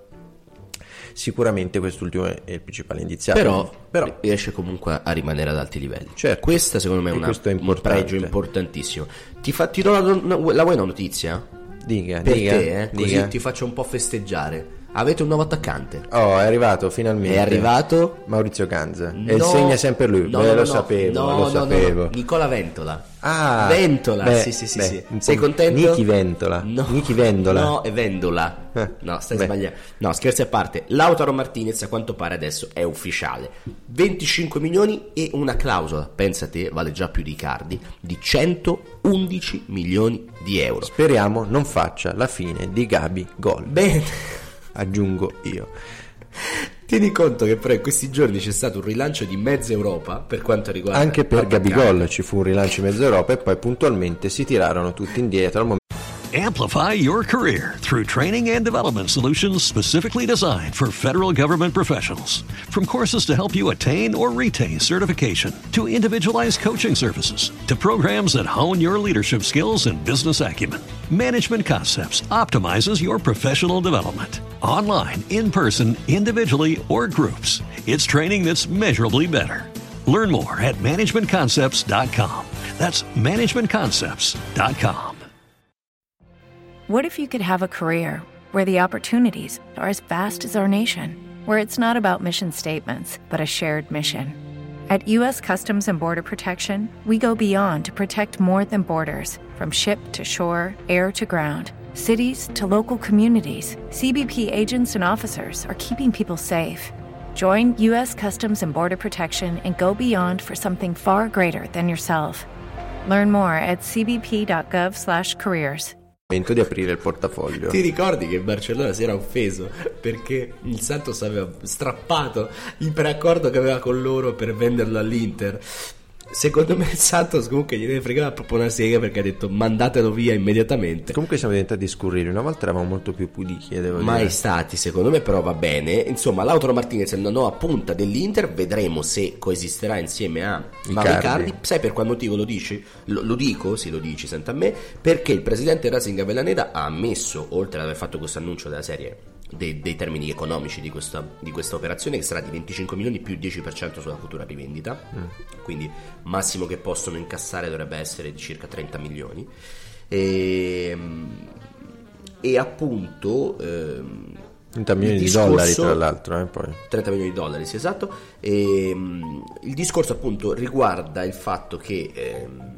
sicuramente quest'ultimo è il principale indiziato Però, però riesce comunque a rimanere ad alti livelli. Certo. Questa secondo me è, una- è un pregio importantissimo. Ti, fa, ti do la, la vuoi una notizia? Dica, Per dica, te, eh? dica. così ti faccio un po' festeggiare. Avete un nuovo attaccante. oh è arrivato finalmente È arrivato? Maurizio Ganza e No. segna sempre lui No, Beh, no, lo sapevo No, lo sapevo. Nicola Ventola. Ah, Ventola, beh, sì, sì, sì, beh, sì. Sei contento? Niki Ventola No, Niki Vendola No, è Vendola. Eh, No, stai beh. sbagliando. No, scherzi a parte. Lautaro Martinez a quanto pare adesso è ufficiale. 25 milioni e una clausola, pensa te, vale già più di Cardi, di 111 milioni di euro. speriamo non faccia la fine di Gabi Gol Bene. Aggiungo io Tieni conto che però in questi giorni c'è stato un rilancio di mezza Europa per quanto riguarda anche per. Gabigol ci fu un rilancio in mezzo Europa e poi puntualmente si tirarono tutti indietro al momento Amplify your career through training and development solutions specifically designed for federal government professionals. From courses to help you attain or retain certification, to individualized coaching services, to programs that hone your leadership skills and business acumen, Management Concepts optimizes your professional development. Online, in person, individually, or groups, it's training that's measurably better. Learn more at managementconcepts.com. That's managementconcepts.com. What if you could have a career where the opportunities are as vast as our nation, where it's not about mission statements, but a shared mission? At U.S. Customs and Border Protection, we go beyond to protect more than borders from ship to shore, air to ground. Cities to local communities, CBP agents and officers are keeping people safe. Join U.S. Customs and Border Protection and go beyond for something far greater than yourself. Learn more at cbp.gov/careers. di aprire il portafoglio Ti ricordi che Barcellona si era offeso perché il Santos aveva strappato il preaccordo che aveva con loro per venderlo all'Inter? Secondo me il Santos comunque gli deve fregare proprio una sega perché ha detto mandatelo via immediatamente. comunque siamo diventati scurrili una volta eravamo molto più pudichi eh, devo Mai dire stati, secondo me, però va bene. Insomma, Lautaro Martinez è una nuova punta dell'Inter. Vedremo se coesisterà insieme a Mauro Icardi. Sai per quale motivo lo dici? Lo, lo dico, sì, lo dici, senta a me. Perché il presidente Racing Avellaneda ha ammesso, oltre ad aver fatto questo annuncio della serie dei, dei termini economici di questa, di questa operazione che sarà di 25 milioni più 10% sulla futura rivendita, quindi massimo che possono incassare dovrebbe essere di circa 30 milioni. E, e appunto... ehm, 30 milioni il di dollari discorso- tra l'altro, eh, poi. 30 milioni di dollari, sì, esatto. E, mm, il discorso appunto riguarda il fatto che ehm,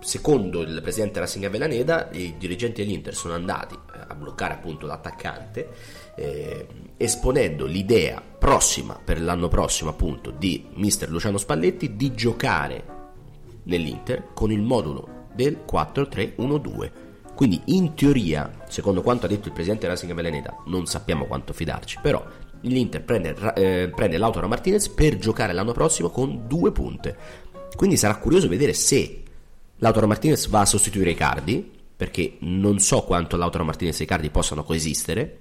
secondo il presidente Racing Avellaneda i dirigenti dell'Inter sono andati bloccare appunto l'attaccante eh, esponendo l'idea prossima per l'anno prossimo appunto di mister Luciano Spalletti di giocare nell'Inter con il modulo del 4-3-1-2 quindi in teoria secondo quanto ha detto il presidente Racing Avellaneda non sappiamo quanto fidarci però l'Inter prende, eh, prende Lautaro Martinez per giocare l'anno prossimo con due punte. Quindi sarà curioso vedere se Lautaro Martinez va a sostituire Icardi perché non so quanto Lautaro Martinez e Icardi possano coesistere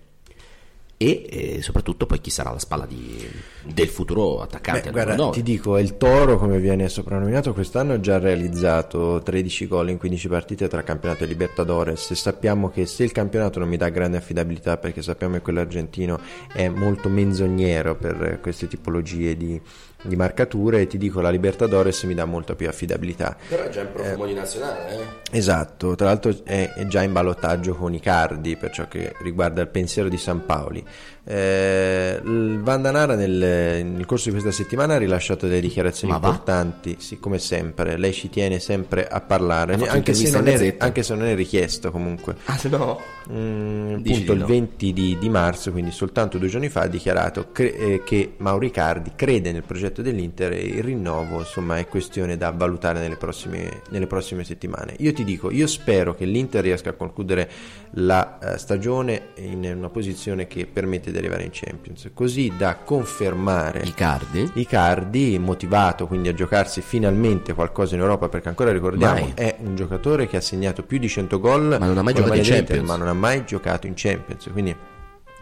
e eh, soprattutto poi chi sarà la spalla di- del futuro attaccante Beh, guarda, numero nove. ti dico, il Toro, come viene soprannominato, quest'anno ha già realizzato 13 gol in 15 partite tra campionato e Libertadores e sappiamo che se il campionato non mi dà grande affidabilità perché sappiamo che quello argentino è molto menzognero per queste tipologie di, di marcature, ti dico la Libertadores mi dà molta più affidabilità. però è già in profumo di nazionale eh? Esatto, tra l'altro è, è già in ballottaggio con Icardi per ciò che riguarda il pensiero di San Paoli. Eh, il Vandanara nel, nel corso di questa settimana ha rilasciato delle dichiarazioni Ma importanti, sì, come sempre, lei ci tiene sempre a parlare, anche se, è, anche se non è richiesto comunque. ah no Mm, appunto il no. 20 di, di marzo, quindi soltanto due giorni fa, ha dichiarato cre- eh, che Mauro Icardi crede nel progetto dell'Inter e il rinnovo insomma è questione da valutare nelle prossime, nelle prossime settimane. Io ti dico, io spero che l'Inter riesca a concludere la eh, stagione in una posizione che permette di arrivare in Champions, così da confermare Icardi. Icardi motivato quindi a giocarsi finalmente qualcosa in Europa perché ancora ricordiamo Mai. è un giocatore che ha segnato più di 100 gol Ma non ha mai giocato in Champions. ma non ha mai giocato in Champions. Quindi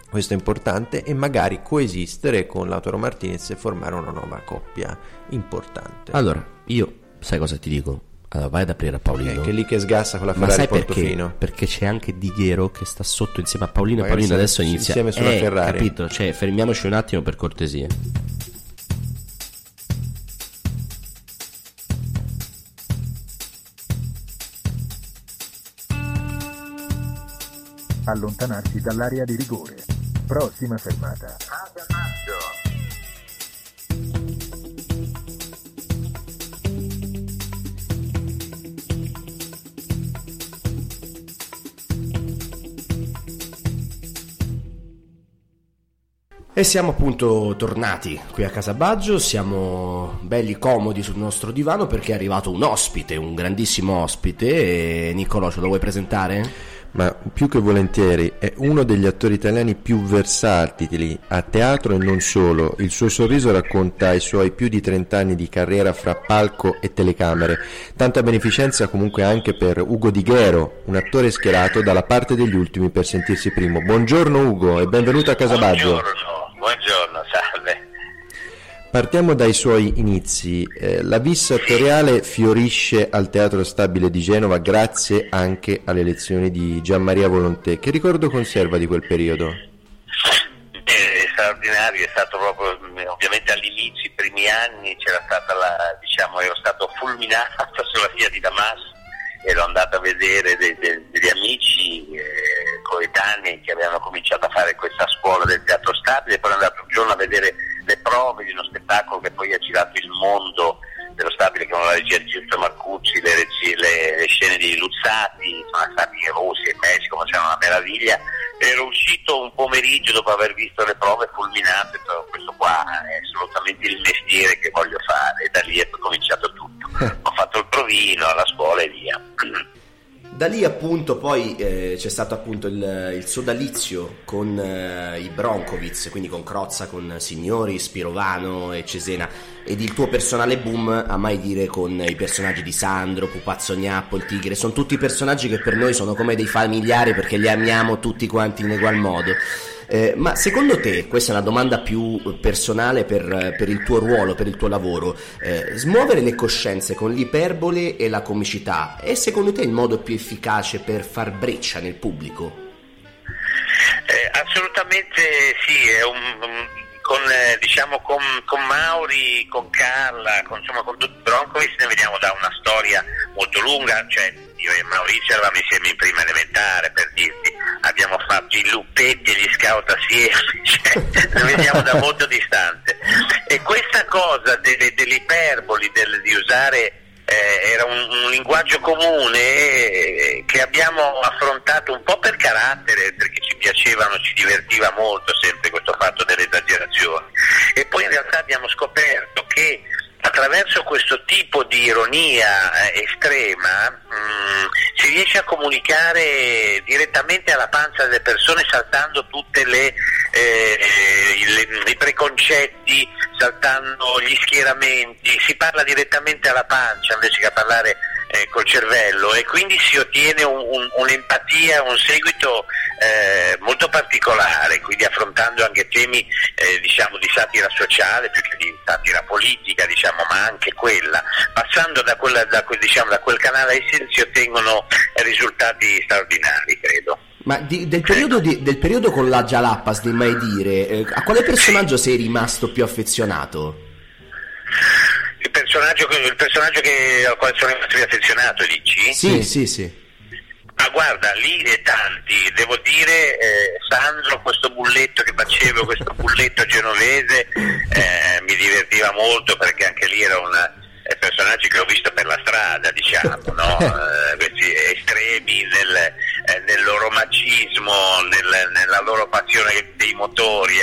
questo è importante e magari coesistere con Lautaro Martinez e formare una nuova coppia importante. Allora io sai cosa ti dico allora vai ad aprire a Paolino Eh, che è lì che sgassa con la ma Ferrari sai perché? Portofino perché c'è anche Di Ghero che sta sotto insieme a Paolino e Magari Paolino adesso inizia insieme sulla eh, Ferrari. capito cioè fermiamoci un attimo per cortesia Allontanarsi dall'area di rigore. Prossima fermata. E siamo appunto tornati qui a Casa Baggio, siamo belli comodi sul nostro divano perché è arrivato un ospite, un grandissimo ospite. E Niccolò, ce lo vuoi presentare? ma più che volentieri è uno degli attori italiani più versatili a teatro e non solo. Il suo sorriso racconta i suoi più di 30 anni di carriera fra palco e telecamere. Tanta beneficenza comunque anche per Ugo Di Ghero, un attore schierato dalla parte degli ultimi per sentirsi primo. Buongiorno Ugo e benvenuto a Casa Baggio. Buongiorno, buongiorno, salve. Partiamo dai suoi inizi. Eh, la vis attoriale fiorisce al Teatro Stabile di Genova grazie anche alle lezioni di Gianmaria Volontè. Che ricordo conserva di quel periodo? È straordinario, è stato proprio mm, ovviamente all'inizio, i primi anni c'era stata la, diciamo, ero stato fulminato sulla via di Damas e l'ho andato a vedere dei- dei- degli amici eh, coetanei che avevano cominciato a fare questa scuola del teatro stabile, poi sono andato un giorno a vedere le prove di uno spettacolo che poi ha girato il mondo dello stabile con la regia di Giusto Marcucci, le, regi- le- le scene di Luzzati, sono stati in Russia e in Messico, ma c'era una meraviglia. Ero uscito un pomeriggio dopo aver visto le prove fulminate, detto, questo qua è assolutamente il mestiere che voglio fare e da lì è cominciato tutto. Ho fatto il provino alla scuola e via. Da lì appunto poi eh, c'è stato appunto il, il sodalizio con eh, i Broncovic, quindi con Crozza, con Signori, Spirovano e Cesena ed il tuo personale boom a mai dire con i personaggi di Sandro, Pupazzo Gnappo, il Tigre, sono tutti personaggi che per noi sono come dei familiari perché li amiamo tutti quanti in egual modo. Eh, ma secondo te, questa è una domanda più personale per, per il tuo ruolo, per il tuo lavoro, eh, smuovere le coscienze con l'iperbole e la comicità è secondo te il modo più efficace per far breccia nel pubblico? Eh, assolutamente sì, è un- un- con, eh, diciamo, con, con Mauri, con Carla, con, insomma, con tutti i Broncovis ne vediamo da una storia molto lunga, cioè io e Maurizio eravamo insieme in prima elementare per dirti, abbiamo fatto i luppetti e gli scout assieme, cioè, ne vediamo da molto distante. E questa cosa delle, delle iperboli, del- di usare eh, era un, un linguaggio comune eh, che abbiamo affrontato un po' per carattere, perché ci piacevano, ci divertiva molto sempre questo fatto delle esagerazioni. E poi in realtà abbiamo scoperto che attraverso questo tipo di ironia eh, estrema mh, si riesce a comunicare direttamente alla pancia delle persone saltando tutte le, eh, i preconcetti, saltando gli schieramenti, si parla direttamente alla pancia invece che a parlare eh, col cervello e quindi si ottiene un- un- un'empatia, un seguito eh, molto particolare, quindi affrontando anche temi eh, diciamo di satira sociale più che di satira politica, diciamo, ma anche quella. Passando da, quella, da, quel, diciamo, da quel canale ai si si ottengono risultati straordinari, credo. Ma di- del, periodo di- del periodo con la Jalapas di Mai Dire, eh, a quale personaggio sei rimasto più affezionato? Il personaggio, che- il personaggio che, al quale sono rimasto più affezionato, dici? Sì, sì, sì. Ma guarda, lì è tanti, devo dire, eh, Sandro, questo bulletto che facevo, questo bulletto genovese, eh, mi divertiva molto perché anche lì era un eh, personaggi che ho visto per la strada, diciamo, no? Eh, questi estremi nel, eh, nel loro macismo, nel- nella loro passione dei motori.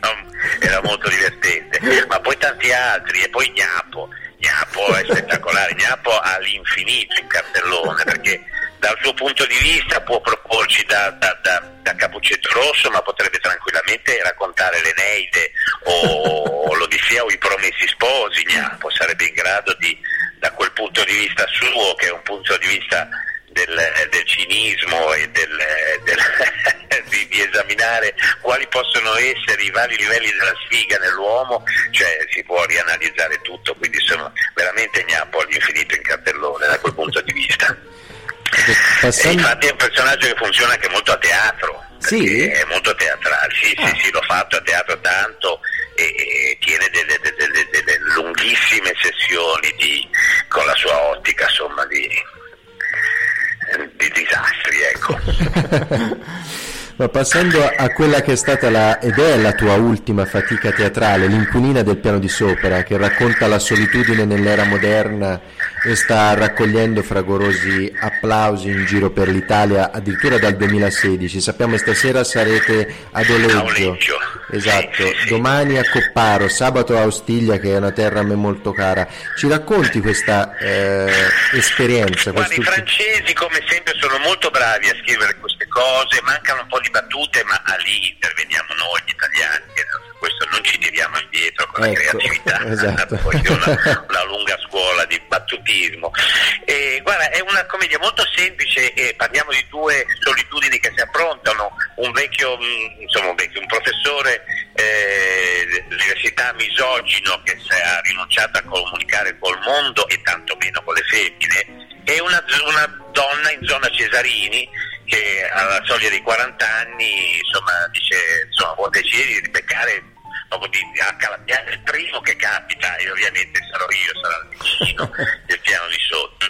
Non- Era molto divertente, ma poi tanti altri, e poi Gnapo, Gnapo è spettacolare, Gnapo all'infinito in cartellone perché dal suo punto di vista può proporci da, da, da, da Capuccetto Rosso, ma potrebbe tranquillamente raccontare l'Eneide o l'Odissea o i Promessi Sposi, Gnapo sarebbe in grado di, da quel punto di vista suo, che è un punto di vista del, del cinismo e del, del- di, di esaminare quali possono essere i vari livelli della sfiga nell'uomo, cioè si può rianalizzare tutto, quindi sono veramente gnappo all'infinito in cartellone da quel punto di vista. E infatti è un personaggio che funziona anche molto a teatro, Sì? è molto teatrale, sì, sì, sì, l'ho fatto a teatro tanto e, e tiene delle, delle- delle- delle lunghissime sessioni di- con la sua ottica, insomma, di, di disastri, ecco. Ma passando a quella che è stata la, ed è la tua ultima fatica teatrale, l'inquilina del piano di sopra, che racconta la solitudine nell'era moderna e sta raccogliendo fragorosi applausi in giro per l'Italia addirittura dal 2016. Sappiamo che stasera sarete ad Oleggio. Esatto, domani a Copparo, sabato a Ostiglia che è una terra a me molto cara. Ci racconti questa eh, esperienza? Guarda, i francesi come sempre sono molto bravi a scrivere queste cose, mancano un po' di battute, ma a lì interveniamo noi gli italiani, questo non ci tiriamo indietro con la Ecco, creatività, esatto. una, una lunga scuola di battutismo. E, guarda, è una commedia molto semplice e parliamo di due solitudini che si affrontano, un vecchio, mh, insomma un vecchio, un professore eh, dell'università misogino che si è rinunciato a comunicare col mondo e tantomeno con le femmine e una, una donna in zona Cesarini che alla soglia dei 40 anni insomma dice insomma vuole decidere di beccare proprio di accalappiare il primo che capita e ovviamente sarò io, sarà il vicino del piano di sotto.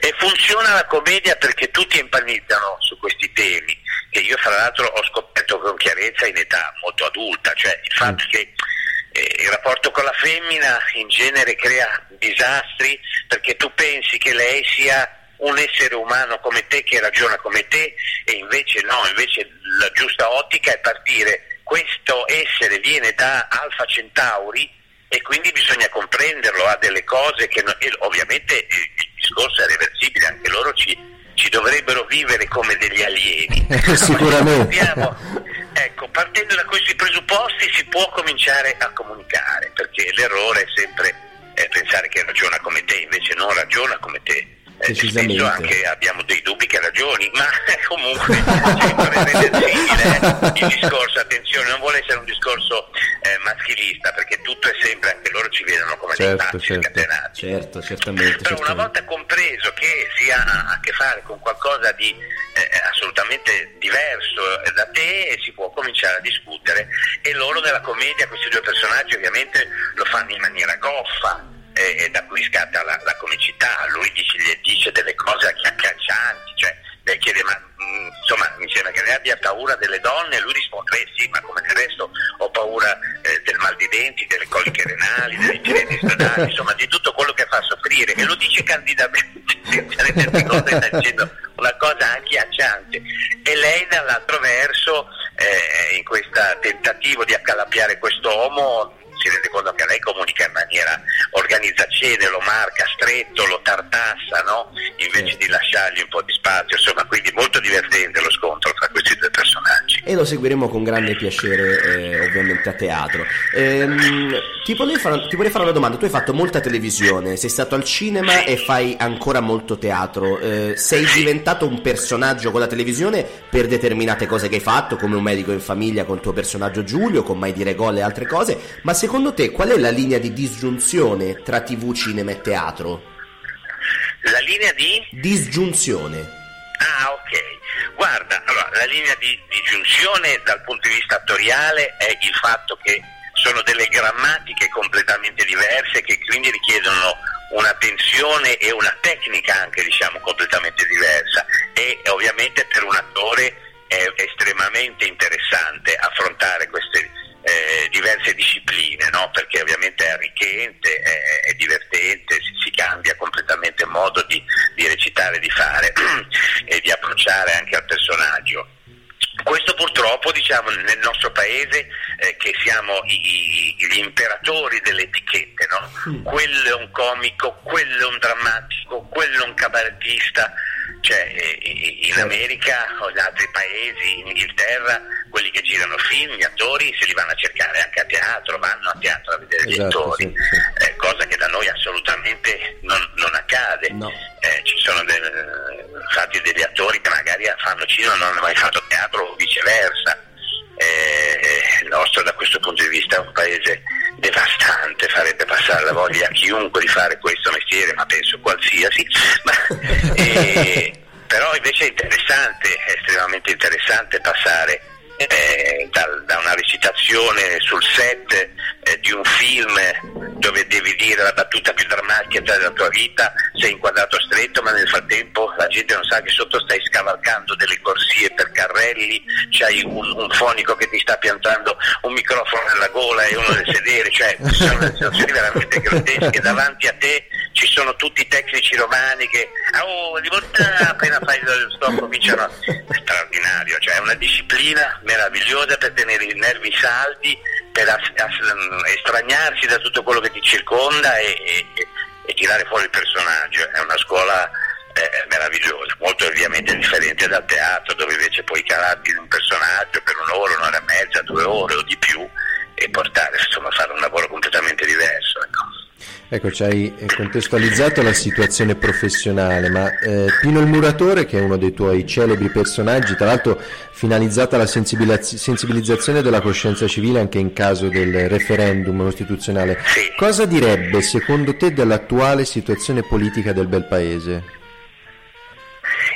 E funziona la commedia perché tutti empanizzano su questi temi che io fra l'altro ho scoperto con chiarezza in età molto adulta cioè il fatto che eh, il rapporto con la femmina in genere crea disastri perché tu pensi che lei sia un essere umano come te che ragiona come te e invece no, invece la giusta ottica è partire questo essere viene da Alfa Centauri e quindi bisogna comprenderlo, ha delle cose che no- ovviamente il discorso è reversibile, anche loro ci, ci dovrebbero vivere come degli alieni. Sicuramente. Abbiamo- ecco, partendo da questi presupposti si può cominciare a comunicare, perché l'errore è sempre eh, pensare che ragiona come te, invece non ragiona come te. Eh, Decisamente. anche abbiamo dei dubbi che ragioni, ma comunque reversibile eh, il discorso, attenzione, non vuole essere un discorso eh, maschilista perché tutto è sempre, anche loro ci vedono come dei Certo, pazzi certo. scatenati. Certo, certamente. Però una certamente. volta compreso che si ha a che fare con qualcosa di eh, assolutamente diverso eh, da te, si può cominciare a discutere. E loro nella commedia, questi due personaggi ovviamente lo fanno in maniera goffa, eh, e da cui scatta la, la comicità. Lui dice, dice delle cose agghiaccianti, cioè lei chiede ma mh, insomma mi sembra che lei abbia paura delle donne? E lui risponde eh sì ma come del resto ho paura eh, del mal di denti, delle coliche renali, degli incidenti stradali, insomma di tutto quello che fa soffrire. E lo dice candidamente senza conto che sta dicendo una cosa agghiacciante e lei dall'altro verso eh, in questo tentativo di accalappiare questo uomo si rende conto che lei comunica in maniera organizzazione, lo marca stretto, lo tartassa, no? invece di lasciargli un po' di spazio, insomma, quindi molto divertente lo scontro tra questi due personaggi. E lo seguiremo con grande piacere, eh, ovviamente, a teatro. Ehm, ti, volevo fare, ti vorrei fare una domanda. Tu hai fatto molta televisione, sei stato al cinema e fai ancora molto teatro. Eh, sei diventato un personaggio con la televisione per determinate cose che hai fatto, come un medico in famiglia con il tuo personaggio Giulio, con Mai dire gol e altre cose. Ma secondo te qual è la linea di disgiunzione tra TV, cinema e teatro? La linea di? Disgiunzione. Ah, ok. Guarda, allora, la linea di, di giunzione dal punto di vista attoriale è il fatto che sono delle grammatiche completamente diverse che quindi richiedono una tensione e una tecnica anche diciamo completamente diversa e ovviamente per un attore è estremamente interessante affrontare queste eh, diverse discipline no? perché ovviamente è arricchente, è, è divertente, si, si cambia completamente modo di, di recitare, di fare e di approcciare anche al personaggio. Questo purtroppo diciamo nel nostro paese eh, che siamo i- gli imperatori delle etichette, no? quello è un comico, quello è un drammatico, quello è un cabarettista, cioè eh, i- in America o in altri paesi, in Inghilterra, quelli che girano film, gli attori se li vanno a cercare anche a teatro, vanno a teatro a vedere gli Esatto, attori, sì, sì. eh, cosa che da noi assolutamente non, non accade. Eh, ci sono del- infatti degli attori che magari fanno cinema e non hanno mai fatto teatro o viceversa. Eh, il nostro da questo punto di vista è un paese devastante, farebbe passare la voglia a chiunque di fare questo mestiere, ma penso qualsiasi. Ma, eh, però invece è interessante, è estremamente interessante passare eh, dal- da una recitazione sul set eh, di un film dove devi dire la battuta più drammatica della tua vita, sei inquadrato stretto, ma nel frattempo la gente non sa che sotto stai scavalcando delle corsie per carrelli, c'hai un, un fonico che ti sta piantando un microfono nella gola e uno nel sedere, cioè ci sono situazioni veramente grottesche, davanti a te ci sono tutti i tecnici romani che "Ah, oh, li volta appena fai lo stop cominciano straordinario, cioè è una disciplina meravigliosa per tenere i nervi saldi, per as- as- estraniarsi da tutto quello che ti circonda e, e- e tirare fuori il personaggio. È una scuola eh, meravigliosa, molto ovviamente differente dal teatro dove invece puoi calarti in un personaggio per un'ora, un'ora e mezza, due ore o di più e portare, insomma, fare un lavoro completamente diverso. Ecco. Ci hai contestualizzato la situazione professionale, ma eh, Pino il Muratore, che è uno dei tuoi celebri personaggi, tra l'altro finalizzata alla sensibilaz- sensibilizzazione della coscienza civile anche in caso del referendum costituzionale, cosa direbbe secondo te dell'attuale situazione politica del bel paese?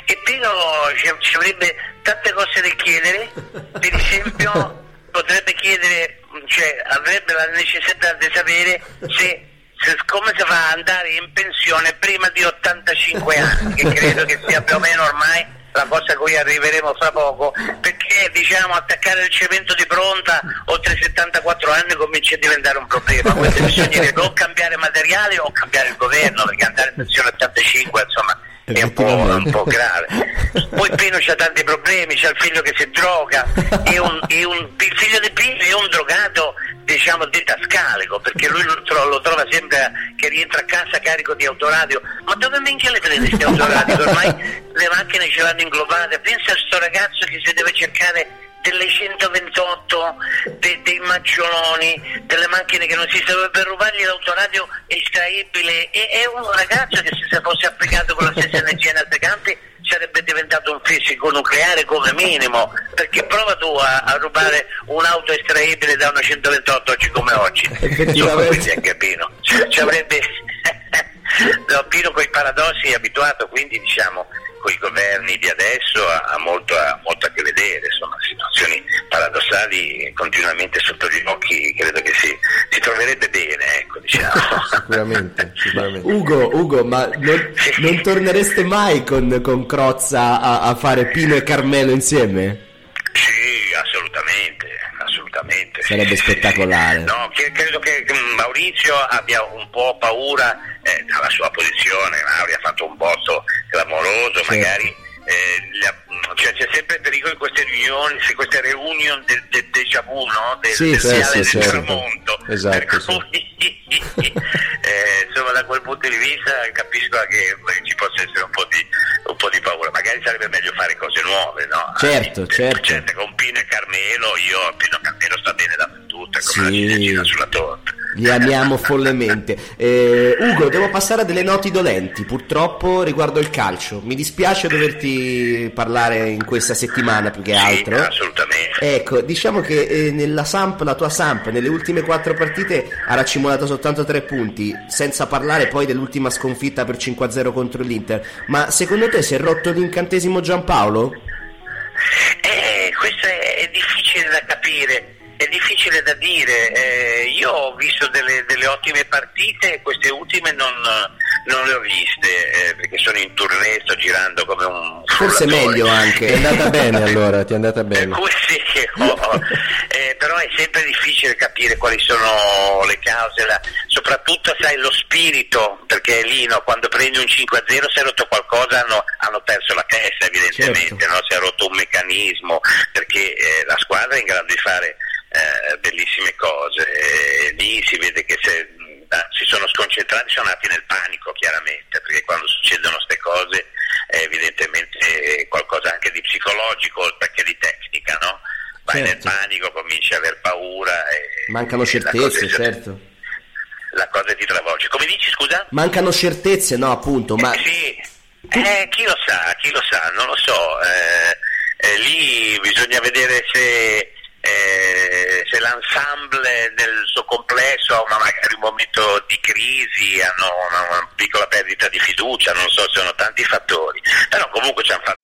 E Pino ci, ci avrebbe tante cose da chiedere, per esempio potrebbe chiedere, cioè avrebbe la necessità di sapere se, come si fa ad andare in pensione prima di 85 anni, che credo che sia più o meno ormai la cosa a cui arriveremo fra poco, perché diciamo attaccare il cemento di pronta oltre i 74 anni comincia a diventare un problema, quindi bisognerebbe o cambiare materiale o cambiare il governo, perché andare in pensione a 85 insomma è un po', un po' grave. Poi Pino c'ha tanti problemi, c'ha il figlio che si droga, è un- è un- il figlio di Pino è un drogato, diciamo, didascalico, perché lui lo, tro- lo trova sempre che rientra a casa carico di autoradio. Ma dove minchia le prende queste autoradio? Ormai le macchine ce l'hanno inglobate. Pensa a sto ragazzo che si deve cercare delle 128, de- dei maggioloni, delle macchine che non si sa per rubargli l'autoradio estraibile. E- è un ragazzo che se si fosse applicato con la stessa energia in altri campi sarebbe diventato un fisico nucleare come minimo, perché prova tu a, a rubare un'auto estraibile da una 128 oggi come oggi. Insomma, quindi anche Pino ci, ci avrebbe... no, Pino con i paradossi è abituato, quindi diciamo con i governi di adesso ha, ha molto, ha molto a che vedere, sono situazioni paradossali continuamente sotto gli occhi, credo che si, si troverebbe bene, ecco, diciamo. sicuramente, sicuramente. Ugo, Ugo, ma non, non tornereste mai con, con Crozza a, a fare Pino e Carmelo insieme? Sì, assolutamente, assolutamente. Sarebbe spettacolare. No, credo che Maurizio abbia un po' paura eh, dalla sua posizione, Mauri ha fatto un botto clamoroso, magari eh, le ha- cioè, c'è sempre il pericolo in queste riunioni, se queste reunion del, del déjà vu, no? Del, Sì, del sì, finale sì, del certo. tramonto. Esatto, Per sì. cui, insomma, da quel punto di vista capisco che eh, ci possa essere un po' di, un po' di paura. Magari sarebbe meglio fare cose nuove, no? Certo, certo. Certo, con Pino e Carmelo, io Pino e Carmelo sta bene dappertutto, è come Sì. la ciliegina sulla torta. Li amiamo follemente. Eh, Ugo, devo passare a delle noti dolenti, purtroppo riguardo il calcio. Mi dispiace doverti parlare in questa settimana più che altro. assolutamente. Ecco, diciamo che eh, nella Samp, la tua Samp, nelle ultime quattro partite ha raccimolato soltanto tre punti, senza parlare poi dell'ultima sconfitta per 5-0 contro l'Inter. Ma secondo te si è rotto l'incantesimo Giampaolo? Eh, questo è, è difficile da capire, è difficile da dire. Eh, io ho visto delle, delle ottime partite, queste ultime non, non le ho viste eh, perché sono in tournée, sto girando come un Forse meglio anche. Ti è andata bene allora, ti è andata bene. Per sì, oh. Eh, però è sempre difficile capire quali sono le cause, la- soprattutto sai lo spirito, perché lì no, quando prendi un 5-0 si è rotto qualcosa, hanno, hanno perso la testa evidentemente, Certo. no? si è rotto un meccanismo, perché eh, la squadra è in grado di fare eh, bellissime cose, Eh, lì si vede che se, mh, si sono sconcentrati, sono nati nel panico chiaramente, perché quando succedono queste cose è evidentemente qualcosa anche di psicologico oltre che di tecnica, no? Vai Certo. nel panico, cominci a aver paura e, Mancano e certezze, certo. La cosa ti travolge. Come dici, scusa? Mancano certezze, no, appunto, ma Eh, sì, eh, chi lo sa, chi lo sa, non lo so. eh, eh, lì bisogna vedere se, eh, se l'ensemble nel suo complesso ha una- magari un momento di crisi, hanno una, una piccola perdita di fiducia, non so, sono tanti fattori. Però comunque ci hanno fatto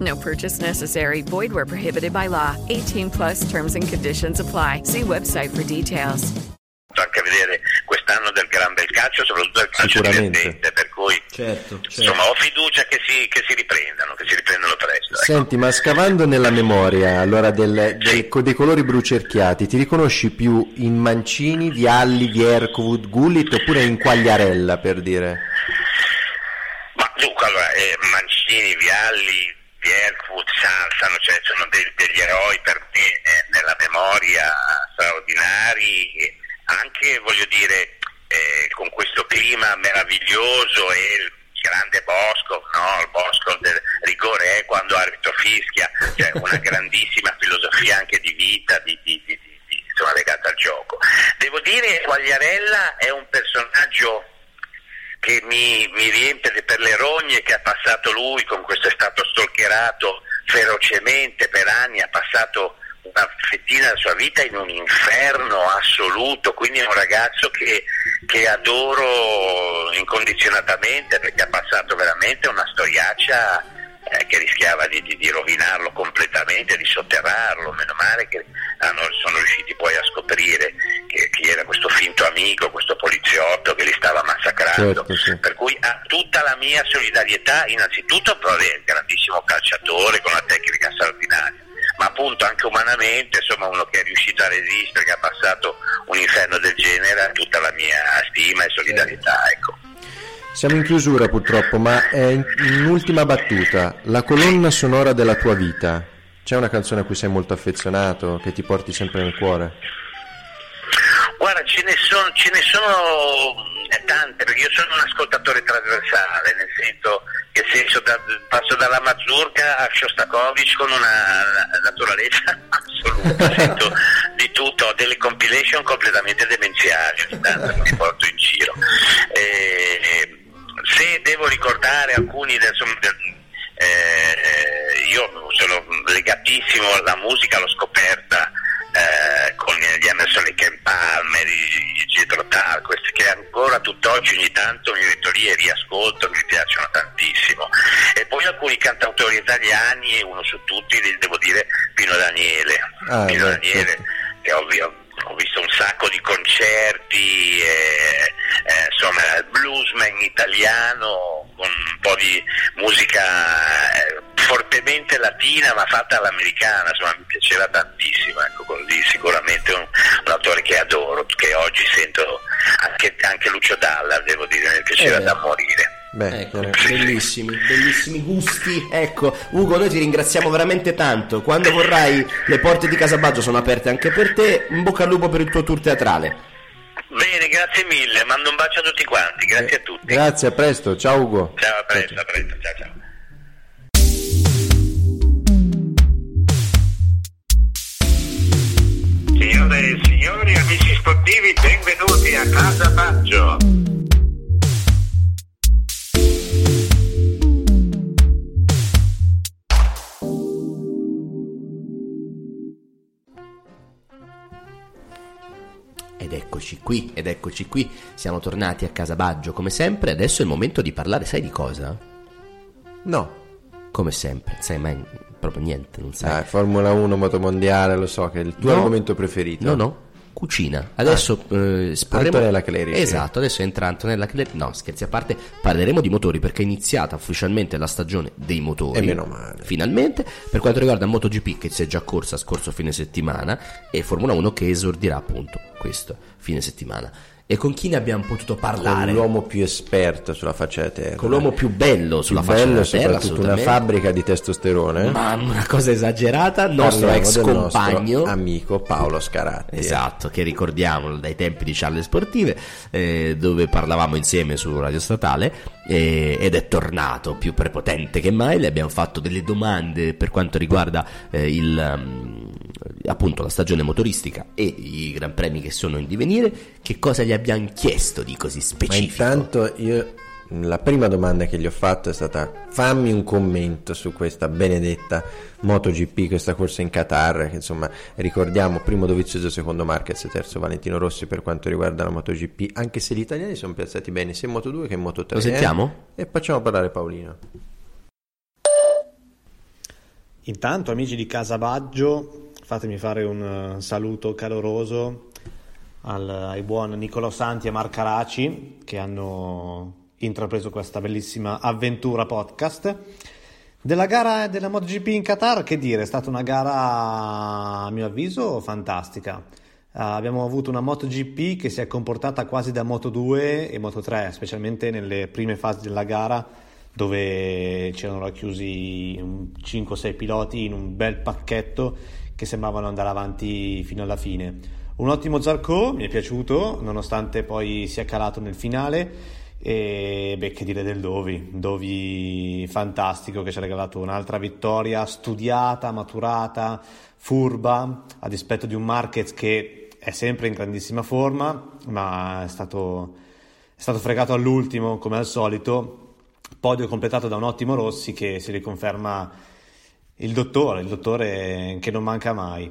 No purchase necessary. Void where prohibited by law. 18 plus terms and conditions apply. See website for details. anche vedere quest'anno del gran bel calcio, soprattutto del calcio divertente, per cui certo, insomma ho fiducia che si, che si riprendano, che si riprendano presto. ecco. Senti, ma scavando nella memoria allora del- del- co- dei colori brucerchiati, ti riconosci più in Mancini, Vialli, Viercovud, Gullit oppure in Quagliarella per dire? Ma dunque, allora, eh, Mancini, Vialli, Bierkwood, Salsano, cioè sono de- degli eroi per me eh, nella memoria straordinari, anche voglio dire eh, con questo clima meraviglioso e il grande Bosco, no? il Bosco del rigore è quando arbitro fischia, cioè una grandissima filosofia anche di vita, di, di- di- di- insomma, legata al gioco. Devo dire Quagliarella è un personaggio che mi, mi riempie per le rogne che ha passato lui, con questo è stato stalkerato ferocemente per anni, ha passato una fettina della sua vita in un inferno assoluto, quindi è un ragazzo che, che adoro incondizionatamente perché ha passato veramente una storiaccia eh, che rischiava di, di- di rovinarlo completamente, di sotterrarlo, meno male che hanno- sono riusciti poi a scoprire che, chi era questo finto amico, questo poliziotto che li stava massacrando. Certo, sì. Per cui ha tutta la mia solidarietà, innanzitutto per il grandissimo calciatore con la tecnica straordinaria, ma appunto anche umanamente, insomma uno che è riuscito a resistere, che ha passato un inferno del genere, ha tutta la mia stima e solidarietà. Ecco. Siamo in chiusura purtroppo, ma eh, in, in ultima battuta, la colonna sonora della tua vita, c'è una canzone a cui sei molto affezionato, che ti porti sempre nel cuore? Guarda, ce ne sono, ce ne sono eh, tante, perché io sono un ascoltatore trasversale, nel senso che senso da- passo dalla mazurka a Shostakovich con una naturalezza assoluta, sento di tutto, ho delle compilation completamente demenziali, ogni tanto mi porto in giro. E- e se devo ricordare alcuni del, del- eh, io sono legatissimo alla musica, l'ho scoperta eh, con gli Emerson Lake and Palmer, Jethro Tull, questi che ancora tutt'oggi ogni tanto mi metto lì e riascolto, mi piacciono tantissimo. E poi alcuni cantautori italiani, e uno su tutti, devo dire Pino Daniele. Ah, Pino Daniele, certo. che vi- ho visto un sacco di concerti, e, eh, insomma, bluesman italiano con un po' di musica eh, fortemente latina ma fatta all'americana, insomma mi piaceva tantissimo, ecco così sicuramente un, un autore che adoro, che oggi sento anche, anche Lucio Dalla, devo dire, mi piaceva Eh. da morire. Beh, Ecco, eh, bellissimi, bellissimi gusti. Ecco, Ugo, noi ti ringraziamo veramente tanto. Quando vorrai, le porte di Casabaggio sono aperte anche per te. In bocca al lupo per il tuo tour teatrale. Bene, grazie mille, mando un bacio a tutti quanti, grazie a tutti. grazie, a presto, ciao Ugo. Ciao, a presto, a presto, ciao ciao. Signore e signori, amici sportivi, benvenuti a Casa Baggio. Ed eccoci qui, ed eccoci qui. Siamo tornati a Casabaggio come sempre. Adesso è il momento di parlare, sai di cosa? No. Come sempre, sai mai proprio niente, non sai. Dai, Formula 1, motomondiale, lo so che è il tuo No. argomento preferito. No, no, cucina. Adesso eh, esporremo- Antonella. Esatto, adesso entra Antonella Clerici. No, scherzi a parte, parleremo di motori perché è iniziata ufficialmente la stagione dei motori. E meno male. Finalmente, per quanto riguarda MotoGP che si è già corsa scorso fine settimana e Formula 1 che esordirà appunto questo fine settimana. E con chi ne abbiamo potuto parlare? Con l'uomo più esperto sulla faccia della terra. Con l'uomo più bello sulla Più faccia bello della terra, soprattutto una fabbrica di testosterone. Ma una cosa esagerata, nostro Parliamo ex del nostro compagno amico Paolo Scaratti. Esatto, che ricordiamo dai tempi di Charle Sportive, eh, dove parlavamo insieme su Radio Statale, eh, ed è tornato più prepotente che mai. Le abbiamo fatto delle domande per quanto riguarda eh, il, um, appunto la stagione motoristica e i gran premi che sono in divenire. Che cosa gli abbiamo chiesto di così Ma specifico? intanto io la prima domanda che gli ho fatto è stata fammi un commento su questa benedetta MotoGP, questa corsa in Qatar, che insomma ricordiamo primo Dovizioso, secondo Marquez, terzo Valentino Rossi per quanto riguarda la MotoGP, anche se gli italiani sono piazzati bene sia in Moto2 che in Moto3. Lo sentiamo? eh? E facciamo parlare Paolino. Intanto, amici di Casabaggio, fatemi fare un eh, saluto caloroso al- ai buon Nicolò Santi e Marca Raci che hanno intrapreso questa bellissima avventura podcast. Della gara della MotoGP in Qatar, che dire, è stata una gara a mio avviso fantastica. Eh, abbiamo avuto una MotoGP che si è comportata quasi da Moto2 e Moto3, specialmente nelle prime fasi della gara dove c'erano racchiusi un 5-6 piloti in un bel pacchetto che sembravano andare avanti fino alla fine. Un ottimo Zarco, mi è piaciuto, nonostante poi sia calato nel finale. E beh, che dire del Dovi, Dovi fantastico che ci ha regalato un'altra vittoria studiata, maturata, furba, a dispetto di un Marquez che è sempre in grandissima forma, ma è stato, è stato fregato all'ultimo come al solito. Podio completato da un ottimo Rossi che si riconferma il dottore, il dottore che non manca mai.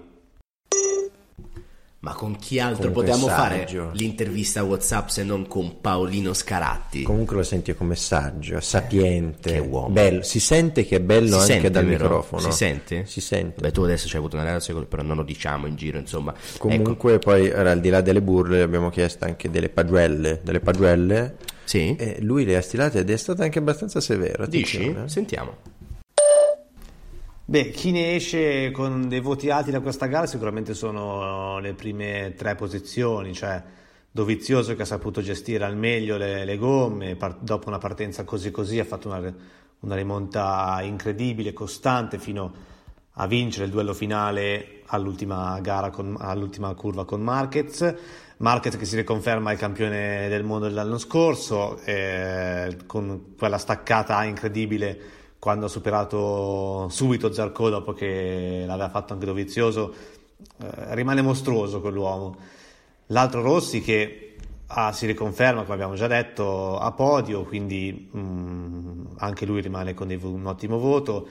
Ma con chi altro Comunque potevamo saggio. fare l'intervista WhatsApp se non con Paolino Scaratti? Comunque lo senti come saggio, sapiente, che uomo. bello. Si sente che è bello Si anche sente, dal vero? microfono. Si sente? Si sente. Beh, tu adesso hai avuto una relazione, però non lo diciamo in giro, insomma. Ecco, Comunque poi ora, al di là delle burle abbiamo chiesto anche delle pagiuelle, delle pagiuelle. Sì. E lui le ha stilate ed è stato anche abbastanza severo. Dici? attenzione, eh. Sentiamo. Beh, chi ne esce con dei voti alti da questa gara sicuramente sono le prime tre posizioni, cioè Dovizioso che ha saputo gestire al meglio le, le gomme, par- dopo una partenza così così ha fatto una, una rimonta incredibile, costante fino a vincere il duello finale all'ultima con- all'ultima curva con Marquez. Marquez che si riconferma il campione del mondo dell'anno scorso, eh, con quella staccata incredibile quando ha superato subito Zarco dopo che l'aveva fatto anche Dovizioso, eh, rimane mostruoso quell'uomo. L'altro Rossi che ah, si riconferma, come abbiamo già detto, a podio, quindi mm, anche lui rimane con dei- un ottimo voto.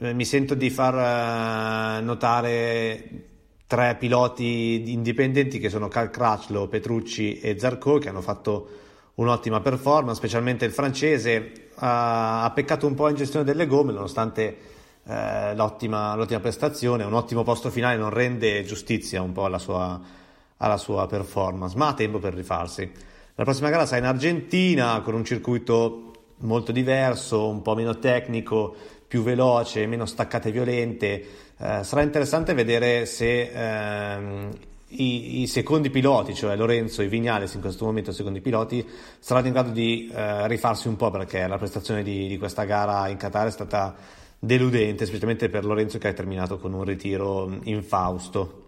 Eh, mi sento di far eh, notare tre piloti indipendenti che sono Cal Crutchlow, Petrucci e Zarco che hanno fatto un'ottima performance, specialmente il francese ha, peccato un po' in gestione delle gomme nonostante eh, l'ottima, l'ottima prestazione, un ottimo posto finale non rende giustizia un po' alla sua, alla sua performance, ma ha tempo per rifarsi. La prossima gara sarà in Argentina con un circuito molto diverso, un po' meno tecnico, più veloce, meno staccate violente. Eh, sarà interessante vedere se ehm, i, i secondi piloti, cioè Lorenzo e Vignales in questo momento secondi piloti, saranno in grado di eh, rifarsi un po' perché la prestazione di, di questa gara in Qatar è stata deludente, specialmente per Lorenzo che ha terminato con un ritiro infausto.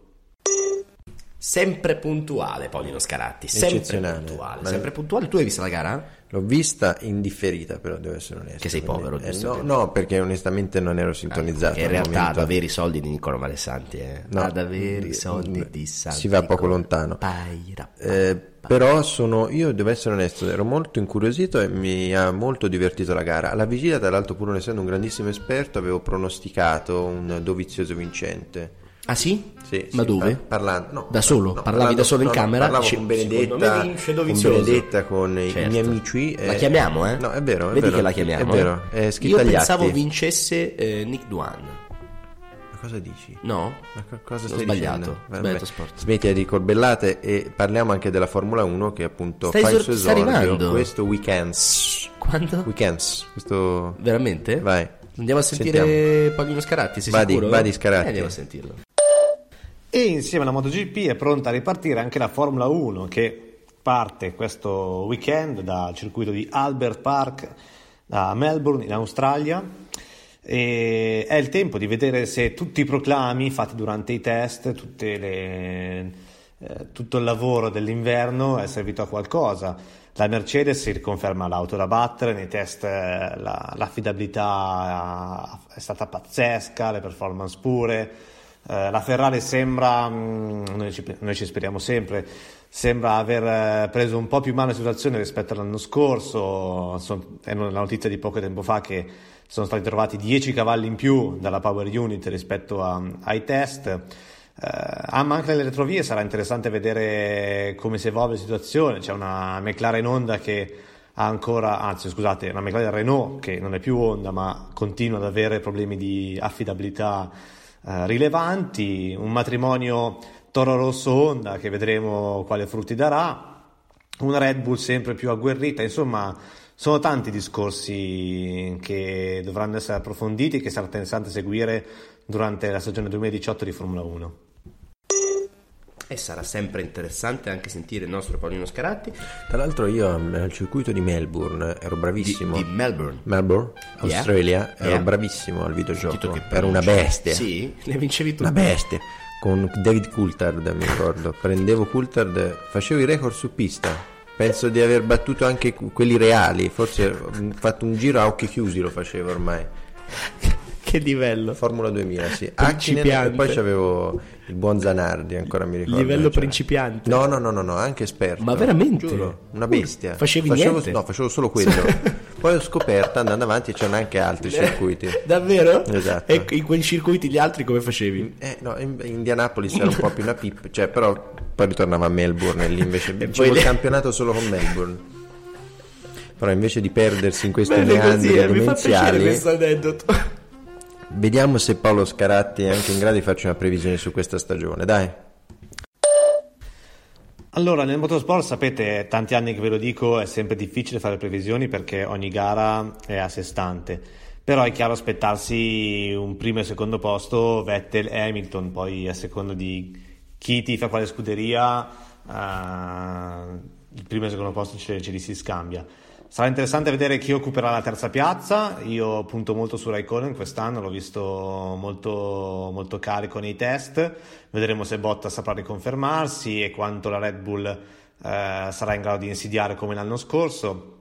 Sempre puntuale Paolino Scaratti, sempre puntuale, Ma- sempre puntuale. Tu hai visto la gara? L'ho vista indifferita, però devo essere onesto. Che sei povero, eh, no, no, perché onestamente non ero sintonizzato. E in al realtà momento. ad avere i soldi di Niccolo Malesanti, eh. No. ad avere i Mm, soldi di Santi. si va poco lontano. Paira, Eh, però sono io devo essere onesto ero molto incuriosito e mi ha molto divertito la gara alla vigilia tra l'altro pur non essendo un grandissimo esperto avevo pronosticato un dovizioso vincente Ah sì? Sì, Ma sì, dove? par- parlando, no, Da solo? no, Parlavi parlando- da solo in no, no, camera? Parlavo Dici, con Benedetta, me vince con. Benedetta, con i Certo. miei amici. La eh, chiamiamo, eh? No, è vero, è Vedi vero. che la chiamiamo. È vero, eh? è scritto Io pensavo atti. vincesse eh, Nick Duan. Ma cosa dici? No? Ma co- cosa Ho stai sbagliato. sbagliato sport. Smettila di corbellate e parliamo anche della Formula 1 che appunto Stai fa il esor- suo sta esordio arrivando. questo weekend. Quando? Weekends. Questo... Veramente? Vai. Andiamo a sentire Sentiamo. Scaratti, sei Vadi, sicuro? vadi, Scaratti. Eh, andiamo a sentirlo. E insieme alla MotoGP è pronta a ripartire anche la Formula 1 che parte questo weekend dal circuito di Albert Park a Melbourne in Australia. E è il tempo di vedere se tutti i proclami fatti durante i test, le, eh, tutto il lavoro dell'inverno è servito a qualcosa. La Mercedes si riconferma l'auto da battere, nei test eh, la- l'affidabilità è stata pazzesca, le performance pure. Eh, la Ferrari sembra, mm, noi ci, noi ci speriamo sempre, sembra aver eh, preso un po' più mano la situazione rispetto all'anno scorso. Son- è una notizia di poco tempo fa che sono stati trovati 10 cavalli in più dalla Power Unit rispetto a- ai test. Eh, ah, ma anche nelle retrovie sarà interessante vedere come si evolve la situazione. C'è una McLaren Honda che ha ancora, anzi scusate, una McLaren Renault che non è più Honda ma continua ad avere problemi di affidabilità eh, rilevanti, un matrimonio Toro Rosso Honda che vedremo quale frutti darà, una Red Bull sempre più agguerrita, insomma sono tanti discorsi che dovranno essere approfonditi e che sarà interessante seguire durante la stagione 2018 di Formula 1. E sarà sempre interessante anche sentire il nostro Paolino Scaratti. Tra l'altro io eh, al circuito di Melbourne ero bravissimo. Di- di Melbourne? Melbourne, Yeah. Australia, ero Yeah. bravissimo al videogioco. Ero una bestia. Sì, ne vincevi tu. Una bestia. Con David Coulthard, mi ricordo. Prendevo Coulthard, facevo i record su pista. Penso di aver battuto anche que- quelli reali. Forse ho fatto un giro a occhi chiusi, lo facevo ormai. Che livello? Formula 2000, sì. Hakkinen, e poi c'avevo il buon Zanardi, ancora mi ricordo. Livello Cioè- principiante. No, no, no, no, no, anche esperto. Ma veramente? Giuro, una bestia. Facevi facevo, niente? No, facevo solo quello. Poi ho scoperto andando avanti c'erano anche altri circuiti. Davvero? Esatto. E in quei circuiti gli altri come facevi? Eh, no, in Indianapolis era un po' più una pip, cioè, però poi ritornava a Melbourne e lì invece vincevo il campionato solo con Melbourne. Però invece di perdersi in questi Bene meandri così, eh, mi fa piacere questo aneddoto. Vediamo se Paolo Scaratti è anche in grado di farci una previsione su questa stagione, dai. Allora, nel motorsport sapete, tanti anni che ve lo dico, è sempre difficile fare previsioni perché ogni gara è a sé stante. Però è chiaro aspettarsi un primo e secondo posto, Vettel e Hamilton, poi a seconda di chi ti fa quale scuderia, eh, il primo e il secondo posto ce, ce li si scambia. Sarà interessante vedere chi occuperà la terza piazza. Io punto molto su Raikkonen quest'anno, l'ho visto molto, molto carico nei test. Vedremo se Bottas saprà riconfermarsi e quanto la Red Bull eh, sarà in grado di insidiare come l'anno scorso.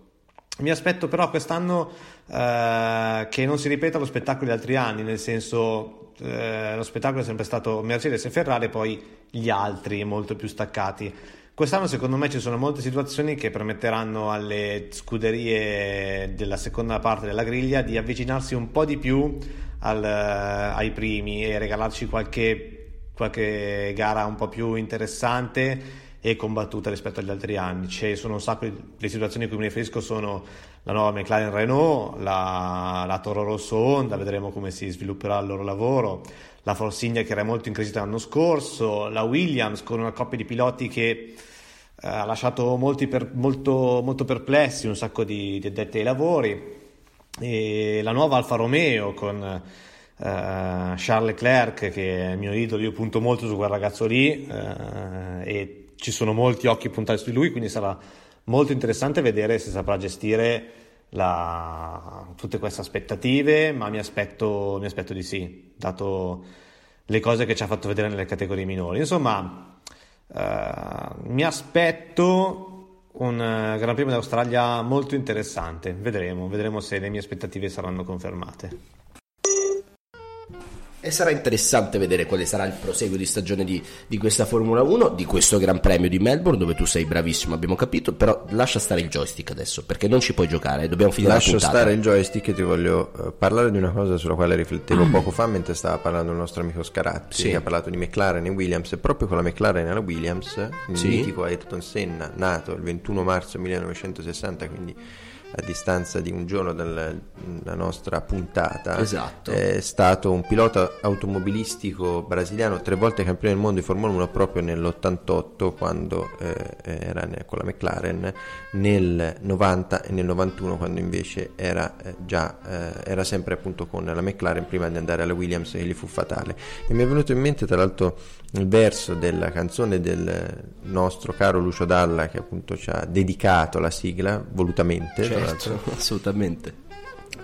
Mi aspetto però quest'anno eh, che non si ripeta lo spettacolo di altri anni, nel senso eh, lo spettacolo è sempre stato Mercedes e Ferrari, poi gli altri molto più staccati. Quest'anno secondo me ci sono molte situazioni che permetteranno alle scuderie della seconda parte della griglia di avvicinarsi un po' di più al- ai primi e regalarci qualche, qualche gara un po' più interessante e combattuta rispetto agli altri anni. Ci sono un sacco di le situazioni a cui mi riferisco sono la nuova McLaren Renault, la, la Toro Rosso Honda, vedremo come si svilupperà il loro lavoro, la Force India che era molto in crescita l'anno scorso, la Williams con una coppia di piloti che eh, ha lasciato per- molto, molto perplessi, un sacco di, di addetti ai lavori, e la nuova Alfa Romeo con eh, Charles Leclerc che è il mio idolo, io punto molto su quel ragazzo lì eh, e ci sono molti occhi puntati su di lui, quindi sarà molto interessante vedere se saprà gestire la- tutte queste aspettative, ma mi aspetto, mi aspetto di sì, dato le cose che ci ha fatto vedere nelle categorie minori. Insomma, eh, mi aspetto un eh, Gran Premio d'Australia molto interessante. Vedremo, vedremo se le mie aspettative saranno confermate. E sarà interessante vedere quale sarà il proseguo di stagione di, di questa Formula 1, di questo Gran Premio di Melbourne, dove tu sei bravissimo, abbiamo capito, però lascia stare il joystick adesso, perché non ci puoi giocare, dobbiamo finire Lascio la puntata. stare il joystick e ti voglio eh, parlare di una cosa sulla quale riflettevo poco fa mentre stava parlando il nostro amico Scaratti, Sì. che ha parlato di McLaren e Williams, e proprio con la McLaren e la Williams, il Sì. mitico Ayrton Senna, nato il 21 marzo 1960, quindi a distanza di un giorno dalla nostra puntata, Esatto. è stato un pilota automobilistico brasiliano, tre volte campione del mondo di Formula 1 proprio nell'88 quando eh, era con la McLaren, nel 90 e nel 91 quando invece era eh, già eh, era sempre appunto con la McLaren prima di andare alla Williams che gli fu fatale. E mi è venuto in mente tra l'altro il verso della canzone del nostro caro Lucio Dalla che appunto ci ha dedicato la sigla volutamente. tra Certo, l'altro. assolutamente.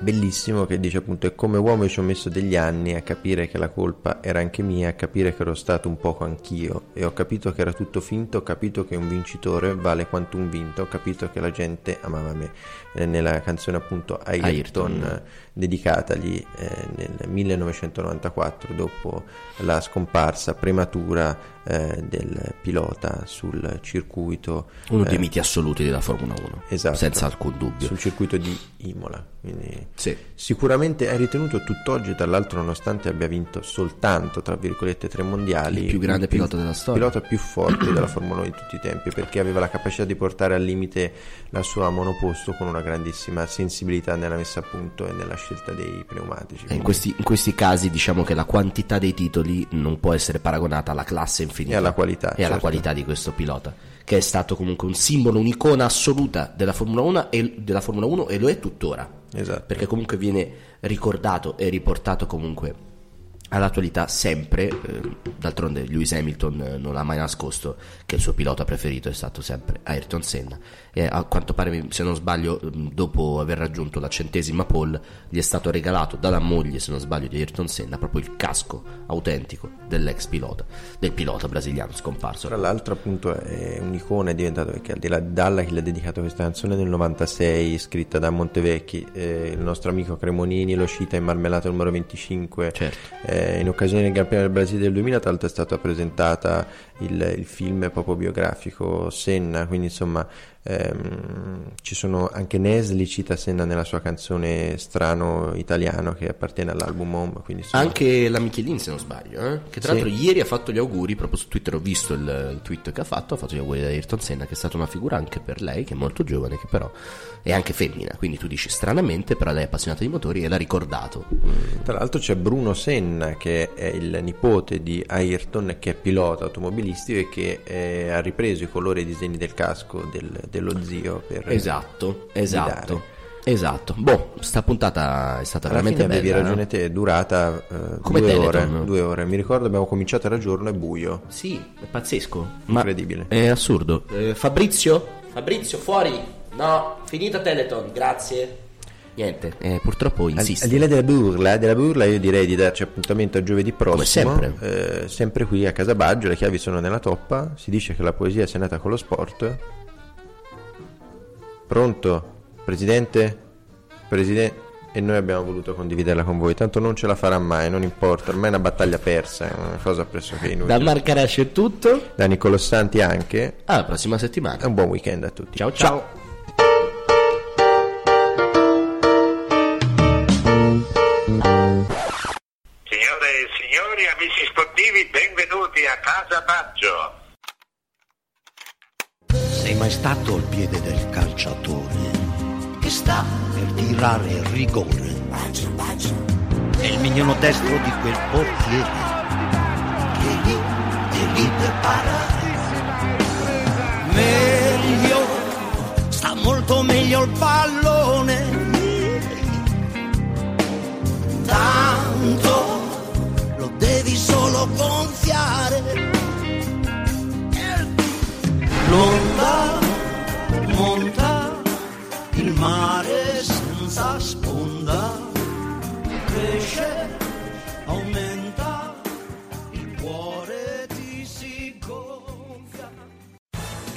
Bellissimo che dice appunto e come uomo ci ho messo degli anni a capire che la colpa era anche mia, a capire che ero stato un poco anch'io e ho capito che era tutto finto, ho capito che un vincitore vale quanto un vinto, ho capito che la gente amava me. Eh, nella canzone appunto Ayrton, Ayrton. dedicatagli eh, nel 1994 dopo la scomparsa prematura eh, del pilota sul circuito Uno dei eh, miti assoluti della Formula 1, Esatto. senza alcun dubbio. sul circuito di Imola. Quindi Sì. Sicuramente è ritenuto tutt'oggi, tra l'altro, nonostante abbia vinto soltanto, tra virgolette, tre mondiali, Il più grande pilota della storia. pilota più forte della Formula 1 di tutti i tempi, perché aveva la capacità di portare al limite la sua monoposto con una grandissima sensibilità nella messa a punto e nella scelta dei pneumatici. In questi, in questi casi diciamo che la quantità dei titoli non può essere paragonata alla classe infinita E alla qualità, e alla certo. qualità di questo pilota che è stato comunque un simbolo, un'icona assoluta della Formula 1 e, della Formula 1 e lo è tuttora Esatto. perché comunque viene ricordato e riportato comunque all'attualità sempre eh, d'altronde Lewis Hamilton eh, non ha mai nascosto che il suo pilota preferito è stato sempre Ayrton Senna e a quanto pare se non sbaglio ehm, dopo aver raggiunto la centesima pole gli è stato regalato dalla moglie se non sbaglio di Ayrton Senna proprio il casco autentico dell'ex pilota del pilota brasiliano scomparso Tra l'altro appunto è un'icona, è diventato perché al di là di Dalla che gli ha dedicato questa canzone nel 96 scritta da Montevecchi, eh, il nostro amico Cremonini lo cita in Marmellato numero 25, Certo. eh, in occasione del Gran Premio del Brasile del 2000 tra l'altro è stata presentata il, il film proprio biografico Senna, quindi insomma ehm, ci sono anche Nesli cita Senna nella sua canzone Strano Italiano che appartiene all'album Home. Quindi, insomma, Anche la Michelin, se non sbaglio, eh? che tra Sì. l'altro ieri ha fatto gli auguri, proprio su Twitter ho visto il, il tweet che ha fatto, ha fatto gli auguri ad Ayrton Senna, che è stata una figura anche per lei, che è molto giovane, che però è anche femmina, quindi tu dici stranamente, però lei è appassionata di motori e l'ha ricordato. Tra l'altro c'è Bruno Senna che è il nipote di Ayrton che è pilota automobilistico e che eh, ha ripreso i colori e i disegni del casco del- dello zio per Esatto, esatto. guidare. Esatto, boh, sta puntata è stata Alla veramente fine avevi bella. ragione no? te, è durata eh, Come due, Teleton. ore, due ore. Mi ricordo abbiamo cominciato era giorno e buio. Sì, è pazzesco. Incredibile. È assurdo. Eh, Fabrizio? Fabrizio, fuori! No, finita Teleton, grazie. Niente, eh, purtroppo Al, insiste. al di là della burla, della burla, io direi di darci appuntamento a giovedì prossimo. sempre. eh, sempre qui a Casabaggio, le chiavi sono nella toppa. Si dice che la poesia sia nata con lo sport. Pronto? Presidente? Presidente? E noi abbiamo voluto condividerla con voi. Tanto non ce la farà mai, non importa. Ormai è una battaglia persa, è una cosa pressoché inutile. Da Marcarash è tutto. Da Nicolo Santi anche. Alla prossima settimana. E un buon weekend a tutti. Ciao ciao. Signore sportivi, benvenuti a Casa Baggio. Sei mai stato al piede del calciatore che sta per tirare il rigore? È il mignolo destro di quel portiere che lì è lì per parare. Meglio, sta molto meglio il pallone. Tanto solo gonfiare. L'onda monta il mare senza sponda, cresce,